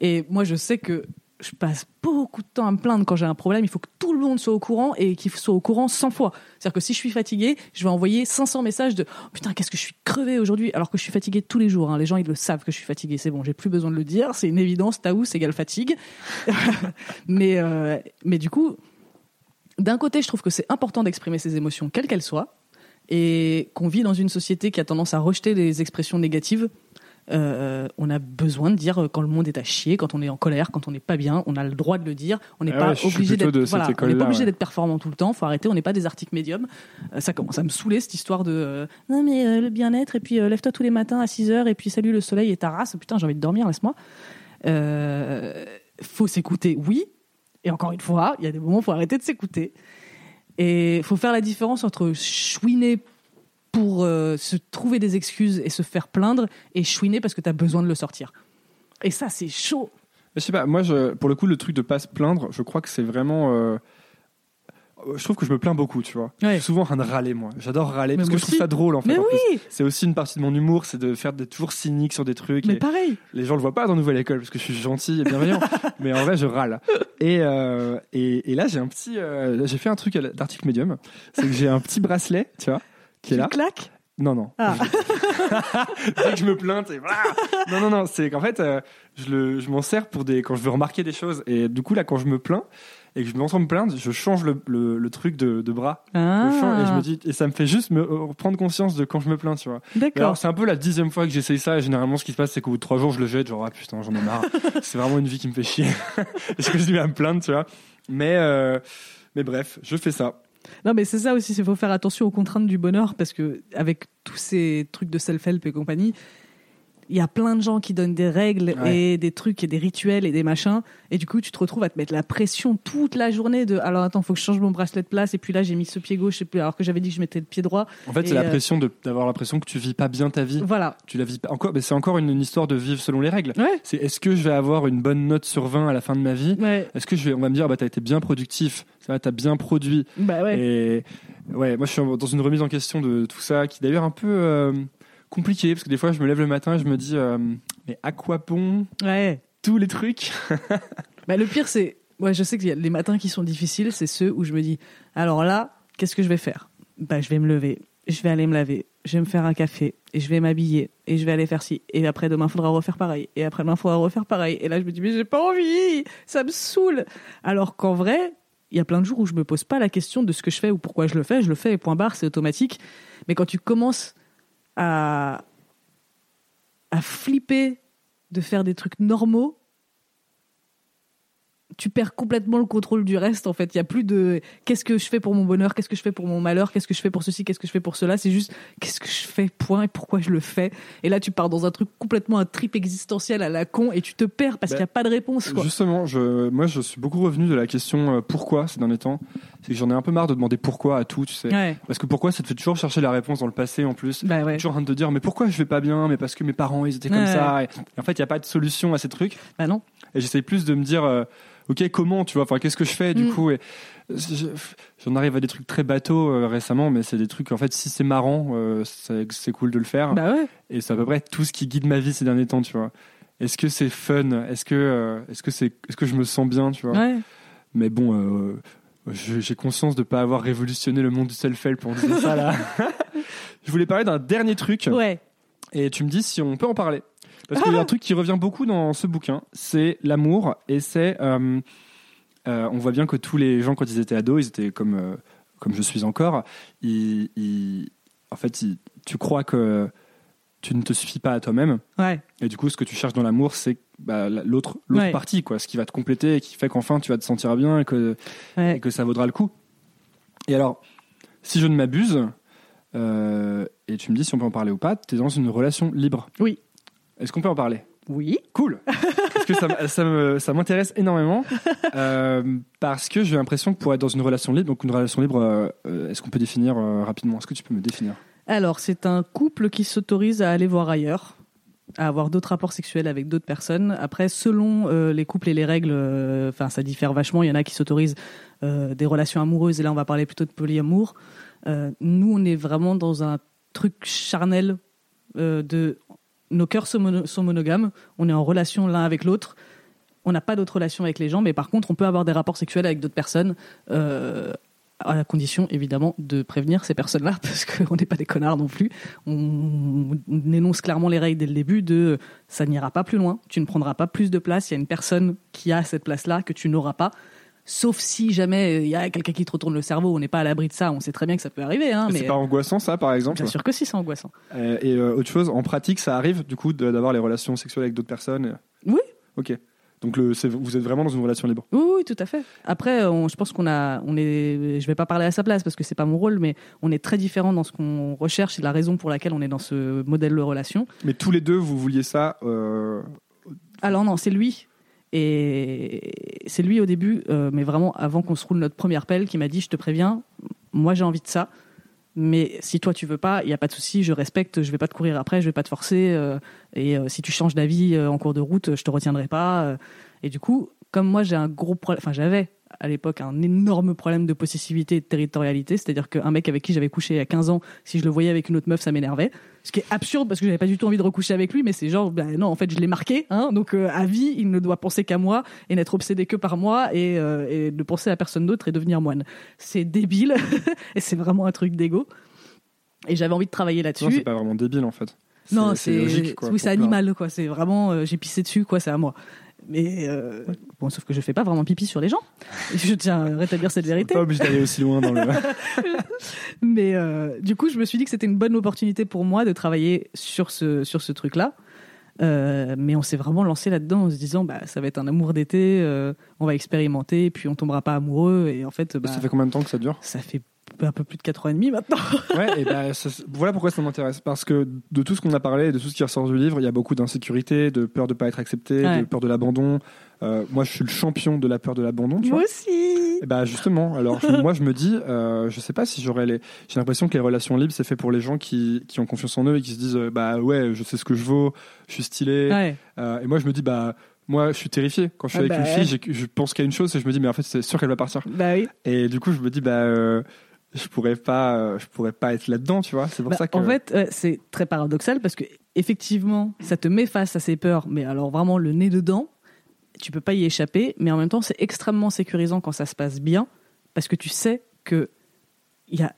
Et moi, je sais que je passe beaucoup de temps à me plaindre quand j'ai un problème. Il faut que tout le monde soit au courant et qu'il soit au courant 100 fois. C'est-à-dire que si je suis fatiguée, je vais envoyer 500 messages de oh, putain, qu'est-ce que je suis crevé aujourd'hui, alors que je suis fatiguée tous les jours. hein. Les gens, ils le savent que je suis fatiguée. C'est bon, j'ai plus besoin de le dire. C'est une évidence. Taous égale fatigue. [laughs] mais, euh, mais du coup, d'un côté, je trouve que c'est important d'exprimer ses émotions, quelles qu'elles soient, et qu'on vit dans une société qui a tendance à rejeter les expressions négatives. Euh, on a besoin de dire quand le monde est à chier, quand on est en colère, quand on n'est pas bien, on a le droit de le dire. On n'est Ah pas ouais, obligé d'être voilà, on n'est école-là, pas obligé ouais. d'être performant tout le temps. Faut arrêter. On n'est pas des articles médiums. Euh, ça commence à me saouler cette histoire de euh, non mais euh, le bien-être et puis euh, lève-toi tous les matins à 6 heures et puis salut le soleil et ta race. Putain, j'ai envie de dormir, laisse-moi. Euh, faut s'écouter, oui. Et encore une fois, il y a des moments où faut arrêter de s'écouter. Et faut faire la différence entre chouiner pour euh, se trouver des excuses et se faire plaindre et chouiner parce que tu as besoin de le sortir. Et ça, c'est chaud. Je sais pas, moi, je, pour le coup, le truc de pas se plaindre, je crois que c'est vraiment. euh, je trouve que je me plains beaucoup, tu vois. Ouais. Je suis souvent en train de râler, moi. J'adore râler Mais parce que je trouve ça drôle, en fait. Mais en oui, C'est aussi une partie de mon humour, c'est de faire des toujours cynique sur des trucs. mais et pareil. les gens le voient pas dans Nouvelle École parce que je suis gentil et bienveillant. [laughs] mais en vrai, je râle. Et, euh, et, et là, j'ai un petit. j'ai fait un truc d'article médium. C'est que j'ai un petit bracelet, tu vois, qui est là. claques Non, non. Ah. [laughs] Dès que je me plains, c'est voilà. Non, non, non. C'est qu'en fait, euh, je, le, je m'en sers pour des quand je veux remarquer des choses. Et du coup, là, quand je me plains et que je me sens me plaindre, je change le, le, le truc de, de bras. Ah. Je change et je me dis et ça me fait juste me euh, prendre conscience de quand je me plains, tu vois. D'accord. Alors c'est un peu la dixième fois que j'essaye ça et généralement ce qui se passe c'est qu'au bout de trois jours je le jette genre ah putain j'en ai marre [laughs] c'est vraiment une vie qui me fait chier [laughs] est-ce que je vais à me plaindre tu vois mais euh, mais bref je fais ça Non, mais c'est ça aussi, il faut faire attention aux contraintes du bonheur parce que avec tous ces trucs de self-help et compagnie, il y a plein de gens qui donnent des règles Ouais. et des trucs et des rituels et des machins. Et du coup tu te retrouves à te mettre la pression toute la journée de alors attends faut que je change mon bracelet de place. Et puis là j'ai mis ce pied gauche et puis alors que j'avais dit que je mettais le pied droit. En fait c'est la euh, pression d'avoir l'impression que tu vis pas bien ta vie. Voilà. Tu la vis pas encore mais c'est encore une, une histoire de vivre selon les règles. Ouais. C'est est-ce que je vais avoir une bonne note sur 20 à la fin de ma vie? Ouais. Est-ce que je vais on va me dire bah t'as été bien productif. Ça t'as bien produit. Bah ouais. Et ouais, moi je suis dans une remise en question de tout ça, qui d'ailleurs un peu euh, compliqué, parce que des fois je me lève le matin et je me dis, euh, mais à quoi bon ouais tous les trucs? [laughs] Bah, le pire, c'est. Ouais, je sais qu'il y a les matins qui sont difficiles, c'est ceux où je me dis alors là, qu'est-ce que je vais faire? Bah, je vais me lever, je vais aller me laver, je vais me faire un café, et je vais m'habiller, et je vais aller faire ci. Et après, demain, faudra refaire pareil. Et après, demain, faudra refaire pareil. Et là, je me dis mais j'ai pas envie Ça me saoule Alors qu'en vrai, il y a plein de jours où je me pose pas la question de ce que je fais ou pourquoi je le fais. Je le fais et point barre, c'est automatique. Mais quand tu commences à. à flipper de faire des trucs normaux, tu perds complètement le contrôle du reste en fait. Il y a plus de qu'est-ce que je fais pour mon bonheur, qu'est-ce que je fais pour mon malheur, qu'est-ce que je fais pour ceci, qu'est-ce que je fais pour cela? C'est juste qu'est-ce que je fais, point, et pourquoi je le fais? Et là, tu pars dans un truc complètement un trip existentiel à la con et tu te perds parce Bah, qu'il n'y a pas de réponse. Quoi. Justement, je, moi je suis beaucoup revenu de la question euh, pourquoi ces derniers temps? C'est que j'en ai un peu marre de demander pourquoi à tout, tu sais. Ouais. Parce que pourquoi? Ça te fait toujours chercher la réponse dans le passé en plus. Bah ouais. Toujours en train de te dire mais pourquoi je vais pas bien? Mais parce que mes parents ils étaient comme Ouais. ça et, et en fait il y a pas de solution à ces trucs Bah non. et j'essaye plus de me dire euh, ok comment tu vois enfin qu'est-ce que je fais du Mm. coup et j'en arrive à des trucs très bateaux euh, récemment mais c'est des trucs en fait si c'est marrant euh, c'est cool de le faire Bah ouais. et c'est à peu près tout ce qui guide ma vie ces derniers temps tu vois est-ce que c'est fun? Est-ce que, euh, est-ce que c'est, est-ce que je me sens bien, tu vois? Ouais. Mais bon, j'ai conscience de pas avoir révolutionné le monde du self-help en disant ça là. [laughs] je voulais parler d'un dernier truc Ouais. et tu me dis si on peut en parler. Parce qu'il y a un [laughs] truc qui revient beaucoup dans ce bouquin, c'est l'amour et c'est, euh, euh, on voit bien que tous les gens quand ils étaient ados, ils étaient comme euh, comme je suis encore. Ils, ils- en fait, ils- tu crois que tu ne te suffis pas à toi-même. Ouais. Et du coup, ce que tu cherches dans l'amour, c'est bah, la- l'autre l'autre Ouais. partie, quoi, ce qui va te compléter et qui fait qu'enfin tu vas te sentir bien et que, Ouais. et que ça vaudra le coup. Et alors, si je ne m'abuse, euh, et tu me dis si on peut en parler ou pas, tu es dans une relation libre. Oui. Est-ce qu'on peut en parler? Oui. Cool Parce que [laughs] ça, m'intéresse énormément. euh, parce que j'ai l'impression que pour être dans une relation libre, donc une relation libre, euh, euh, est-ce qu'on peut définir euh, rapidement? Est-ce que tu peux me définir? Alors, c'est un couple qui s'autorise à aller voir ailleurs, à avoir d'autres rapports sexuels avec d'autres personnes. Après, selon euh, les couples et les règles, euh, enfin, ça diffère vachement. Il y en a qui s'autorisent euh, des relations amoureuses, et là, on va parler plutôt de polyamour. Nous, on est vraiment dans un truc charnel de nos cœurs sont, mono- sont monogames. On est en relation l'un avec l'autre. On n'a pas d'autres relations avec les gens, mais par contre, on peut avoir des rapports sexuels avec d'autres personnes. euh, à la condition évidemment de prévenir ces personnes-là [laughs] parce qu'on n'est pas des connards non plus. On, on énonce clairement les règles dès le début de ça n'ira pas plus loin, tu ne prendras pas plus de place, il y a une personne qui a cette place-là que tu n'auras pas. Sauf si jamais euh, il y a quelqu'un qui te retourne le cerveau, on n'est pas à l'abri de ça, on sait très bien que ça peut arriver. Hein, mais C'est pas angoissant ça, par exemple bien sûr que si, c'est angoissant. Euh, Et euh, autre chose, en pratique, ça arrive du coup d'avoir les relations sexuelles avec d'autres personnes Oui. Ok. Donc le, vous êtes vraiment dans une relation libre. Oui, oui, tout à fait. Après, on- je pense qu'on a, on est, je vais pas parler à sa place parce que c'est pas mon rôle, mais on est très différents dans ce qu'on recherche et la raison pour laquelle on est dans ce modèle de relation. Mais tous les deux, vous vouliez ça euh, Alors non, c'est lui. Et c'est lui au début, euh, mais vraiment avant qu'on se roule notre première pelle, qui m'a dit, je te préviens, moi j'ai envie de ça. Mais si toi tu veux pas, il y a pas de souci, je respecte, je vais pas te courir après, je vais pas te forcer. euh, et euh, si tu changes d'avis en cours de route, je te retiendrai pas. et du coup, comme moi j'ai un gros problème, enfin j'avais à l'époque un énorme problème de possessivité et de territorialité, c'est-à-dire qu'un mec avec qui j'avais couché il y a 15 ans, si je le voyais avec une autre meuf, ça m'énervait. Ce qui est absurde parce que j'avais pas du tout envie de recoucher avec lui, mais c'est genre, ben non, en fait, je l'ai marqué, hein, donc euh, à vie, il ne doit penser qu'à moi et n'être obsédé que par moi et, euh, et ne penser à personne d'autre et devenir moine. C'est débile [laughs] et c'est vraiment un truc d'ego. Et j'avais envie de travailler Non, c'est là-dessus. pas vraiment débile en fait. Non, c'est oui, c'est animal quoi. C'est vraiment, euh, j'ai pissé dessus quoi. C'est à moi. Mais euh, bon, sauf que je fais pas vraiment pipi sur les gens. [laughs] Je tiens à rétablir cette vérité. Pas obligé d'aller aussi loin dans le. [laughs] Mais euh, du coup, je me suis dit que c'était une bonne opportunité pour moi de travailler sur ce, sur ce truc-là. Euh, mais on s'est vraiment lancé là-dedans en se disant, bah, ça va être un amour d'été, euh, on va expérimenter, puis on tombera pas amoureux. Et en fait, bah, ça fait combien de temps que ça dure? ça fait un peu plus de 4 ans et demi maintenant. [laughs] Ouais, et ben ça- voilà pourquoi ça m'intéresse. Parce que de tout ce qu'on a parlé, de tout ce qui ressort du livre, il y a beaucoup d'insécurité, de peur de pas être accepté, Ouais. de peur de l'abandon. Euh, moi, je suis le champion de la peur de l'abandon, vois. Moi aussi. Et bah justement, alors je- moi je me dis, euh, je sais pas si j'aurais les. J'ai l'impression que les relations libres c'est fait pour les gens qui, qui ont confiance en eux et qui se disent euh, bah ouais, je sais ce que je vaux, je suis stylé. Ouais. Euh, et moi je me dis bah moi je suis terrifié quand je suis Ah avec bah une fille, je pense qu'à une chose et je me dis mais en fait c'est sûr qu'elle va partir. Bah oui. Et du coup je me dis bah euh, je pourrais pas, euh, je pourrais pas être là-dedans, tu vois. C'est pour Bah, ça que. En fait, ouais, c'est très paradoxal parce que effectivement, ça te met face à ces peurs, mais alors vraiment le nez dedans, tu peux pas y échapper. Mais en même temps, c'est extrêmement sécurisant quand ça se passe bien parce que tu sais que il y a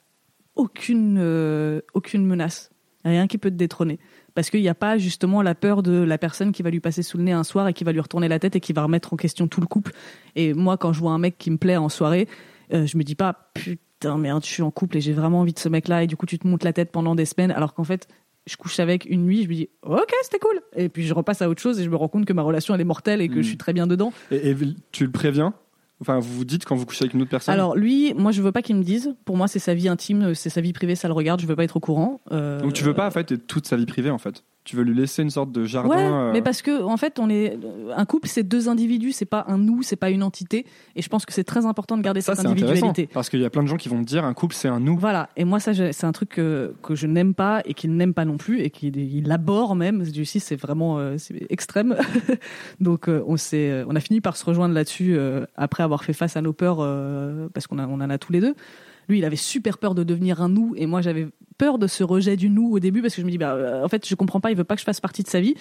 aucune euh, aucune menace, rien qui peut te détrôner. Parce qu'il n'y a pas justement la peur de la personne qui va lui passer sous le nez un soir et qui va lui retourner la tête et qui va remettre en question tout le couple. Et moi, quand je vois un mec qui me plaît en soirée, euh, je me dis pas putain merde, je suis en couple et j'ai vraiment envie de ce mec-là et du coup tu te montes la tête pendant des semaines alors qu'en fait je couche avec une nuit, je me dis ok c'était cool et puis je repasse à autre chose et je me rends compte que ma relation elle est mortelle et que Mm. je suis très bien dedans. Et, et tu le préviens? Enfin, vous vous dites quand vous couchez avec une autre personne? Alors lui, moi je veux pas qu'il me dise. Pour moi c'est sa vie intime, c'est sa vie privée, ça le regarde. Je veux pas être au courant. Euh, Donc tu veux pas en fait toute sa vie privée en fait? Tu veux lui laisser une sorte de jardin. Ouais, euh, mais parce que en fait, on est un couple, c'est deux individus, c'est pas un nous, c'est pas une entité, et je pense que c'est très important de garder ça cette individualité. parce qu'il y a plein de gens qui vont te dire un couple c'est un nous. Voilà, et moi ça c'est un truc que, que je n'aime pas et qu'il n'aime pas non plus et qu'il il aborde même. Ici c'est vraiment euh, extrême. [laughs] Donc euh, on s'est on a fini par se rejoindre là-dessus après avoir fait face à nos peurs parce qu'on on en a tous les deux. Lui, il avait super peur de devenir un nous, et moi, j'avais peur de ce rejet du nous au début parce que je me dis, bah, euh, en fait, je comprends pas, il veut pas que je fasse partie de sa vie.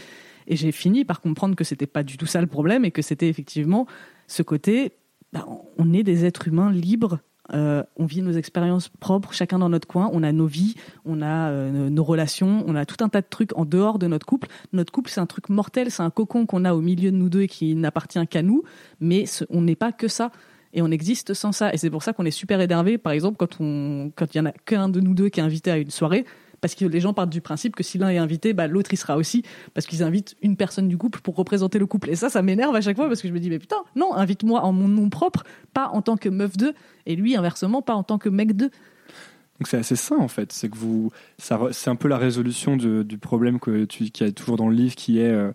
Et j'ai fini par comprendre que c'était pas du tout ça le problème et que c'était effectivement ce côté, bah, on est des êtres humains libres. euh, on vit nos expériences propres, chacun dans notre coin. On a nos vies, on a euh, nos relations, on a tout un tas de trucs en dehors de notre couple. Notre couple, c'est un truc mortel, c'est un cocon qu'on a au milieu de nous deux et qui n'appartient qu'à nous. Mais on n'est pas que ça et on existe sans ça. Et c'est pour ça qu'on est super énervé, par exemple, quand on, quand il y en a qu'un de nous deux qui est invité à une soirée, parce que les gens partent du principe que si l'un est invité, bah, l'autre y sera aussi, parce qu'ils invitent une personne du couple pour représenter le couple. Et ça, ça m'énerve à chaque fois parce que je me dis, mais putain, non, invite-moi en mon nom propre, pas en tant que meuf 2, et lui, inversement, pas en tant que mec 2. Donc c'est assez sain en fait, c'est que vous, c'est un peu la résolution du problème que tu, qu'il y a toujours dans le livre, qui est euh,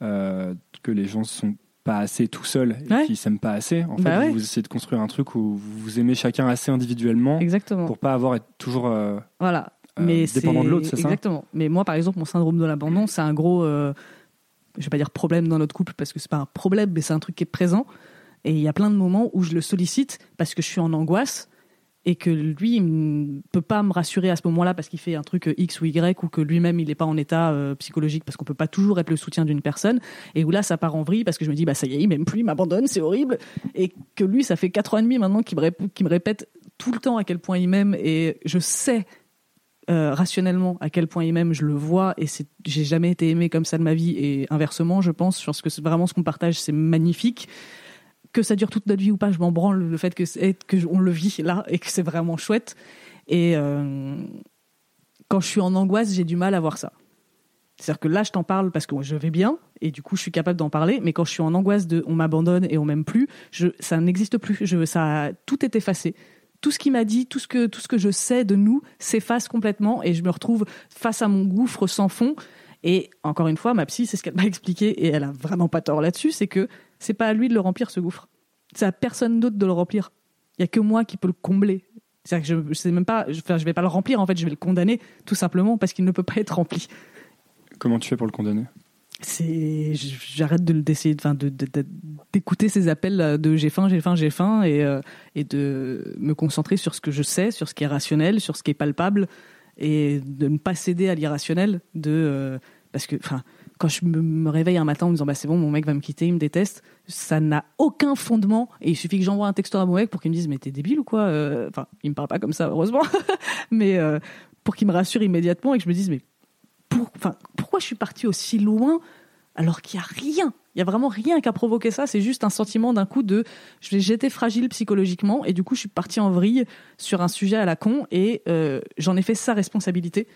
euh, que les gens sont pas assez tout seuls et Ouais. qu'ils s'aiment pas assez. En fait, Bah ouais. vous essayez de construire un truc où vous vous aimez chacun assez individuellement Exactement. pour pas avoir être toujours. euh, Voilà. Euh, mais dépendant de l'autre, c'est ça? Exactement. Mais moi, par exemple, mon syndrome de l'abandon, c'est un gros, euh, je vais pas dire problème dans notre couple parce que c'est pas un problème, mais c'est un truc qui est présent. Et il y a plein de moments où je le sollicite parce que je suis en angoisse et que lui, il ne peut pas me rassurer à ce moment-là parce qu'il fait un truc X ou Y ou que lui-même, il n'est pas en état euh, psychologique parce qu'on peut pas toujours être le soutien d'une personne. Et où là, ça part en vrille parce que je me dis, bah ça y est, il m'aime plus, il m'abandonne, c'est horrible. Et que lui, ça fait quatre ans et demi maintenant qu'il me, répète tout le temps à quel point il m'aime et je sais euh, rationnellement à quel point il m'aime, je le vois et j'ai jamais été aimé comme ça de ma vie et inversement, je pense, je pense que vraiment ce qu'on partage, c'est magnifique. Que ça dure toute notre vie ou pas, je m'en branle le fait que on le vit là et que c'est vraiment chouette. Et euh, quand je suis en angoisse, j'ai du mal à voir ça. C'est-à-dire que là, je t'en parle parce que je vais bien et du coup, je suis capable d'en parler. Mais quand je suis en angoisse on m'abandonne et on m'aime plus, ça n'existe plus. Je, ça, tout est effacé. Tout ce qu'il m'a dit, tout ce que je sais de nous s'efface complètement et je me retrouve face à mon gouffre sans fond. Et encore une fois, ma psy, c'est ce qu'elle m'a expliqué et elle a vraiment pas tort là-dessus, c'est que c'est pas à lui de le remplir ce gouffre. C'est à personne d'autre de le remplir. Il y a que moi qui peux le combler. C'est-à-dire que je, je sais même pas, je, enfin, je vais pas le remplir en fait, je vais le condamner tout simplement parce qu'il ne peut pas être rempli Comment tu fais pour le condamner? C'est j'arrête de d'essayer enfin de d'écouter ces appels euh, de j'ai faim j'ai faim j'ai faim et euh, et de me concentrer sur ce que je sais sur ce qui est rationnel sur ce qui est palpable et de ne pas céder à l'irrationnel de euh, parce que enfin quand je me, réveille un matin en me disant bah c'est bon mon mec va me quitter il me déteste ça n'a aucun fondement et il suffit que j'envoie un texto à mon mec pour qu'il me dise mais t'es débile ou quoi Euh, enfin il me parle pas comme ça heureusement [laughs] mais euh, pour qu'il me rassure immédiatement et que je me dise mais pourquoi je suis partie aussi loin alors qu'il n'y a rien? Il y a vraiment rien qui a provoqué ça. C'est juste un sentiment d'un coup de j'étais fragile psychologiquement et du coup je suis partie en vrille sur un sujet à la con et euh, j'en ai fait sa responsabilité.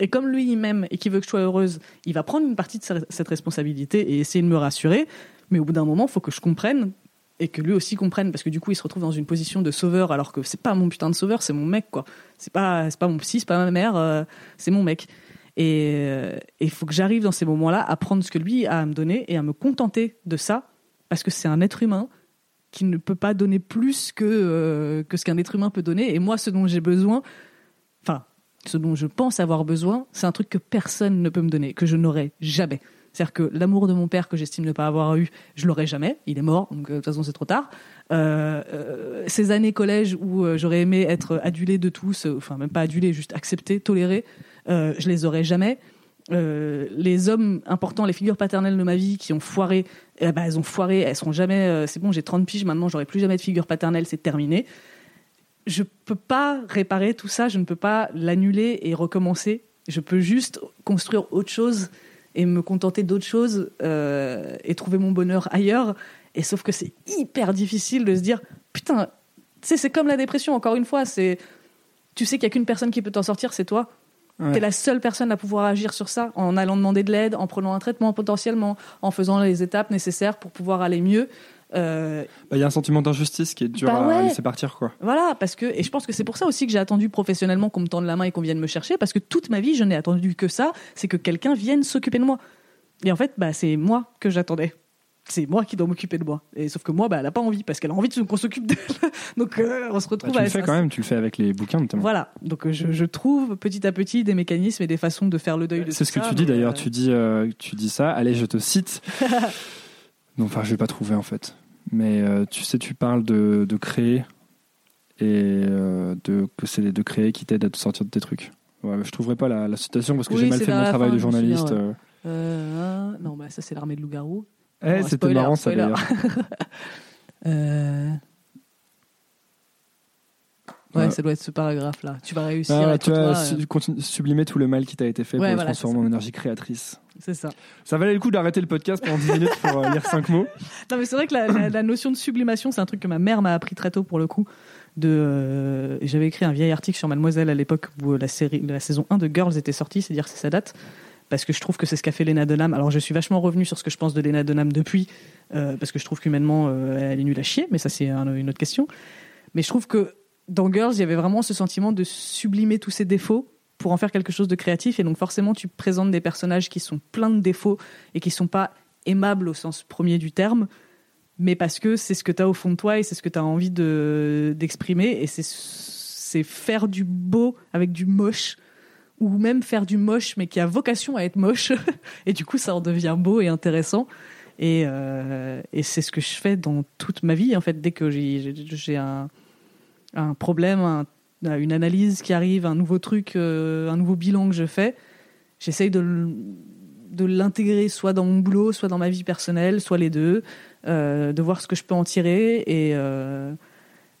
Et comme lui il m'aime et qu'il veut que je sois heureuse, il va prendre une partie de cette responsabilité et essayer de me rassurer. Mais au bout d'un moment, il faut que je comprenne et que lui aussi comprenne parce que du coup il se retrouve dans une position de sauveur alors que c'est pas mon putain de sauveur, c'est mon mec quoi. C'est pas c'est pas mon psy, c'est pas ma mère, euh, c'est mon mec. Et il faut que j'arrive dans ces moments-là à prendre ce que lui a à me donner et à me contenter de ça, parce que c'est un être humain qui ne peut pas donner plus que, euh, que ce qu'un être humain peut donner. Et moi, ce dont j'ai besoin, ce dont je pense avoir besoin, c'est un truc que personne ne peut me donner, que je n'aurai jamais. C'est-à-dire que l'amour de mon père que j'estime ne pas avoir eu, je l'aurai jamais. Il est mort, donc euh, de toute façon c'est trop tard. Euh, euh, ces années collège où j'aurais aimé être adulé de tous, enfin même pas adulé, juste accepté, toléré, je les aurai jamais. Les hommes importants, les figures paternelles de ma vie qui ont foiré, eh ben, elles ont foiré, elles seront jamais. c'est bon, j'ai 30 piges maintenant, j'aurai plus jamais de figure paternelle, c'est terminé. Je peux pas réparer tout ça, je ne peux pas l'annuler et recommencer. Je peux juste construire autre chose et me contenter d'autres choses euh, et trouver mon bonheur ailleurs. Et sauf que c'est hyper difficile de se dire putain, c'est comme la dépression. Encore une fois, c'est tu sais qu'il y a qu'une personne qui peut t'en sortir, c'est toi. Ouais. T'es la seule personne à pouvoir agir sur ça en allant demander de l'aide, en prenant un traitement potentiellement, en faisant les étapes nécessaires pour pouvoir aller mieux. Euh, Bah, Il y a un sentiment d'injustice qui est dur Bah à laisser partir, quoi. voilà, parce que et je pense que c'est pour ça aussi que j'ai attendu professionnellement qu'on me tende la main et qu'on vienne me chercher, parce que toute ma vie je n'ai attendu que ça, c'est que quelqu'un vienne s'occuper de moi. Et en fait, bah c'est moi que j'attendais. C'est moi qui dois m'occuper de moi. Et sauf que moi, bah elle a pas envie parce qu'elle a envie qu'on s'occupe d'elle. [laughs] Donc euh, on se Bah, retrouve tu à le fais quand même, tu le fais avec les bouquins notamment. Voilà. Donc euh, je, je trouve petit à petit des mécanismes et des façons de faire le deuil de C'est ce que ça, tu dis d'ailleurs, euh, tu dis, euh, tu dis ça. Allez, je te cite. [laughs] non, enfin, je vais pas trouver en fait. Mais euh, tu sais, tu parles de, de créer et euh, de, que c'est de créer qui t'aide à te sortir de tes trucs. Ouais, je trouverai pas la, la citation parce que Oui, j'ai mal fait mon travail de souviens, journaliste. ouais. euh. Non, bah ça c'est l'armée de loups-garous. Eh, Bon, c'était marrant ça d'ailleurs. [laughs] Euh, Ouais, ça doit être ce paragraphe-là. Tu vas réussir Ah, à tu vas toi, su- sublimer tout le mal qui t'a été fait Ouais, pour le voilà, transformer en énergie créatrice. C'est ça. Ça valait le coup d'arrêter le podcast pendant 10 minutes pour euh, lire 5 mots. [laughs] Non, mais c'est vrai que la, la- la notion de sublimation, c'est un truc que ma mère m'a appris très tôt pour le coup. De, euh, j'avais écrit un vieil article sur Mademoiselle à l'époque où la, série, la saison 1 de Girls était sortie, c'est dire c'est sa date. Parce que je trouve que c'est ce qu'a fait Lena Dunham. Alors je suis vachement revenu sur ce que je pense de Lena Dunham depuis, euh, parce que je trouve qu'humainement euh, elle est nulle à chier, mais ça c'est un- une autre question. Mais je trouve que dans Girls, il y avait vraiment ce sentiment de sublimer tous ses défauts pour en faire quelque chose de créatif. Et donc forcément, tu présentes des personnages qui sont pleins de défauts et qui sont pas aimables au sens premier du terme, mais parce que c'est ce que tu as au fond de toi et c'est ce que tu as envie de d'exprimer. Et c'est faire du beau avec du moche ou même faire du moche mais qui a vocation à être moche [laughs] et du coup ça en devient beau et intéressant et, euh, et c'est ce que je fais dans toute ma vie en fait dès que j'ai- j'ai un, un problème un- une analyse qui arrive un nouveau truc euh, un nouveau bilan que je fais. J'essaye de l'intégrer soit dans mon boulot soit dans ma vie personnelle soit les deux euh, de voir ce que je peux en tirer et euh,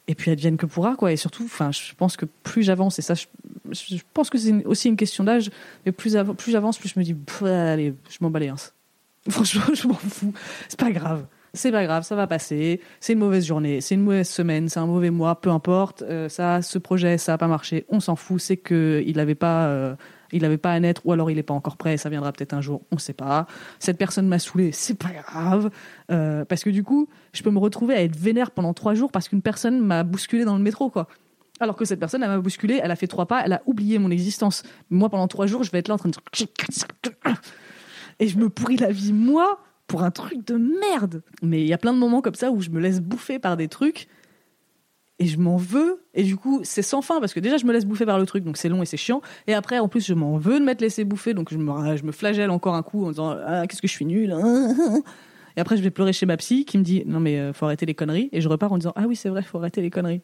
et puis advienne que pourra quoi. Et surtout je pense que plus j'avance et ça je, pense que c'est aussi une question d'âge mais plus, plus j'avance plus je me dis allez je m'en les uns. [laughs] franchement je m'en fous. C'est pas grave c'est pas grave ça va passer. C'est une mauvaise journée c'est une mauvaise semaine c'est un mauvais mois peu importe. Euh, ça ce projet ça a pas marché on s'en fout c'est que il avait pas euh, il pas à naître ou alors il est pas encore prêt ça viendra peut-être un jour on sait pas. Cette personne m'a saoulé c'est pas grave. Euh, parce que du coup, je peux me retrouver à être vénère pendant trois jours parce qu'une personne m'a bousculé dans le métro, quoi. Alors que cette personne, elle m'a bousculé, elle a fait trois pas, elle a oublié mon existence. Moi, pendant trois jours, je vais être là en train de [clears throat] et je me pourris la vie. Moi pour un truc de merde. Mais il y a plein de moments comme ça où je me laisse bouffer par des trucs et je m'en veux et du coup c'est sans fin parce que déjà je me laisse bouffer par le truc donc c'est long et c'est chiant et après en plus je m'en veux de m'être laissé bouffer donc je me, je me flagelle encore un coup en disant ah qu'est-ce que je suis nul hein. et après je vais pleurer chez ma psy qui me dit non mais euh, faut arrêter les conneries et je repars en disant ah oui c'est vrai faut arrêter les conneries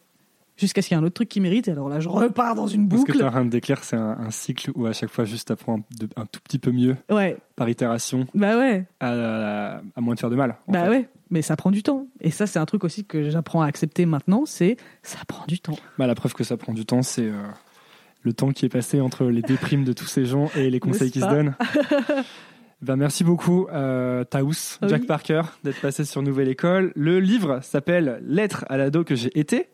jusqu'à ce qu'il y ait un autre truc qui mérite et alors là je repars dans une Parce que tu boucle train de décrire, c'est un, un cycle où à chaque fois, juste apprends un, de- un tout petit peu mieux ouais par itération, bah ouais à, à- à moins de faire de mal. bah fait. ouais mais ça prend du temps et ça c'est un truc aussi que j'apprends à accepter maintenant c'est ça prend du temps Bah, la preuve que ça prend du temps, c'est euh, le temps qui est passé entre les déprimes de tous ces gens et les conseils qu'ils se donnent. [laughs] Ben, merci beaucoup, euh, Taous, Oui. Jack Parker, d'être passé sur Nouvelle École. Le livre s'appelle Lettre à l'ado que j'ai été.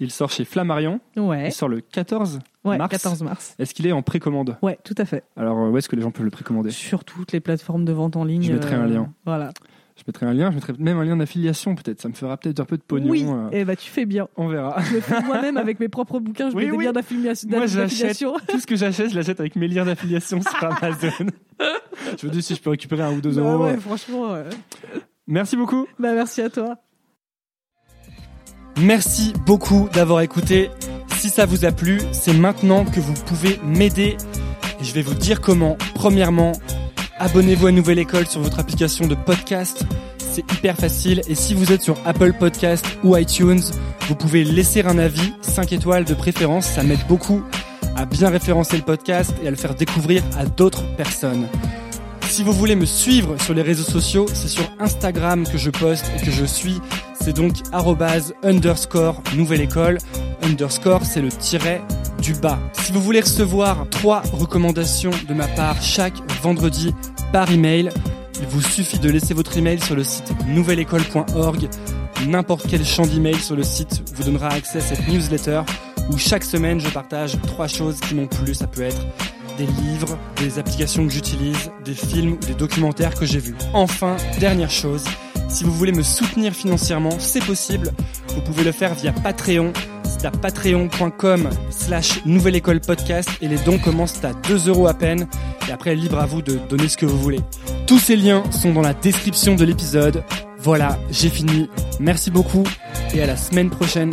Il sort chez Flammarion. ouais Il sort le 14 ouais mars. 14 mars Est-ce qu'il est en précommande ouais tout à fait Alors, euh, où est-ce que les gens peuvent le précommander sur toutes les plateformes de vente en ligne. Je mettrai un euh, lien. Voilà. Je mettrai un lien, je mettrai même un lien d'affiliation peut-être. Ça me fera peut-être un peu de pognon. oui, euh, eh ben, tu fais bien. on verra. Je le fais [laughs] moi-même avec mes propres bouquins, je Oui, mets des oui. liens d'affiliation. Moi, j'achète [laughs] tout ce que j'achète, je l'achète avec mes liens d'affiliation sur [laughs] Amazon. je me dis si je peux récupérer un ou deux Bah euros. ouais, franchement. Merci beaucoup. Bah, merci à toi. Merci beaucoup d'avoir écouté. Si ça vous a plu, c'est maintenant que vous pouvez m'aider. Et je vais vous dire comment. Premièrement, abonnez-vous à Nouvelle École sur votre application de podcast. C'est hyper facile. Et si vous êtes sur Apple Podcast ou iTunes, vous pouvez laisser un avis, 5 étoiles de préférence. Ça m'aide beaucoup à bien référencer le podcast et à le faire découvrir à d'autres personnes. Si vous voulez me suivre sur les réseaux sociaux, c'est sur Instagram que je poste et que je suis. C'est donc arrobase underscore nouvelle école. Underscore, c'est le tiret du bas. Si vous voulez recevoir trois recommandations de ma part chaque vendredi par email, il vous suffit de laisser votre email sur le site nouvelleécole.org. N'importe quel champ d'email sur le site vous donnera accès à cette newsletter où chaque semaine je partage trois choses qui m'ont plu. Ça peut être des livres, des applications que j'utilise, des films ou des documentaires que j'ai vus. Enfin, dernière chose, si vous voulez me soutenir financièrement, c'est possible. Vous pouvez le faire via Patreon. C'est à patreon.com slash nouvelle école podcast et les dons commencent à 2 euros à peine. Et après, libre à vous de donner ce que vous voulez. Tous ces liens sont dans la description de l'épisode. Voilà, j'ai fini. Merci beaucoup et à la semaine prochaine.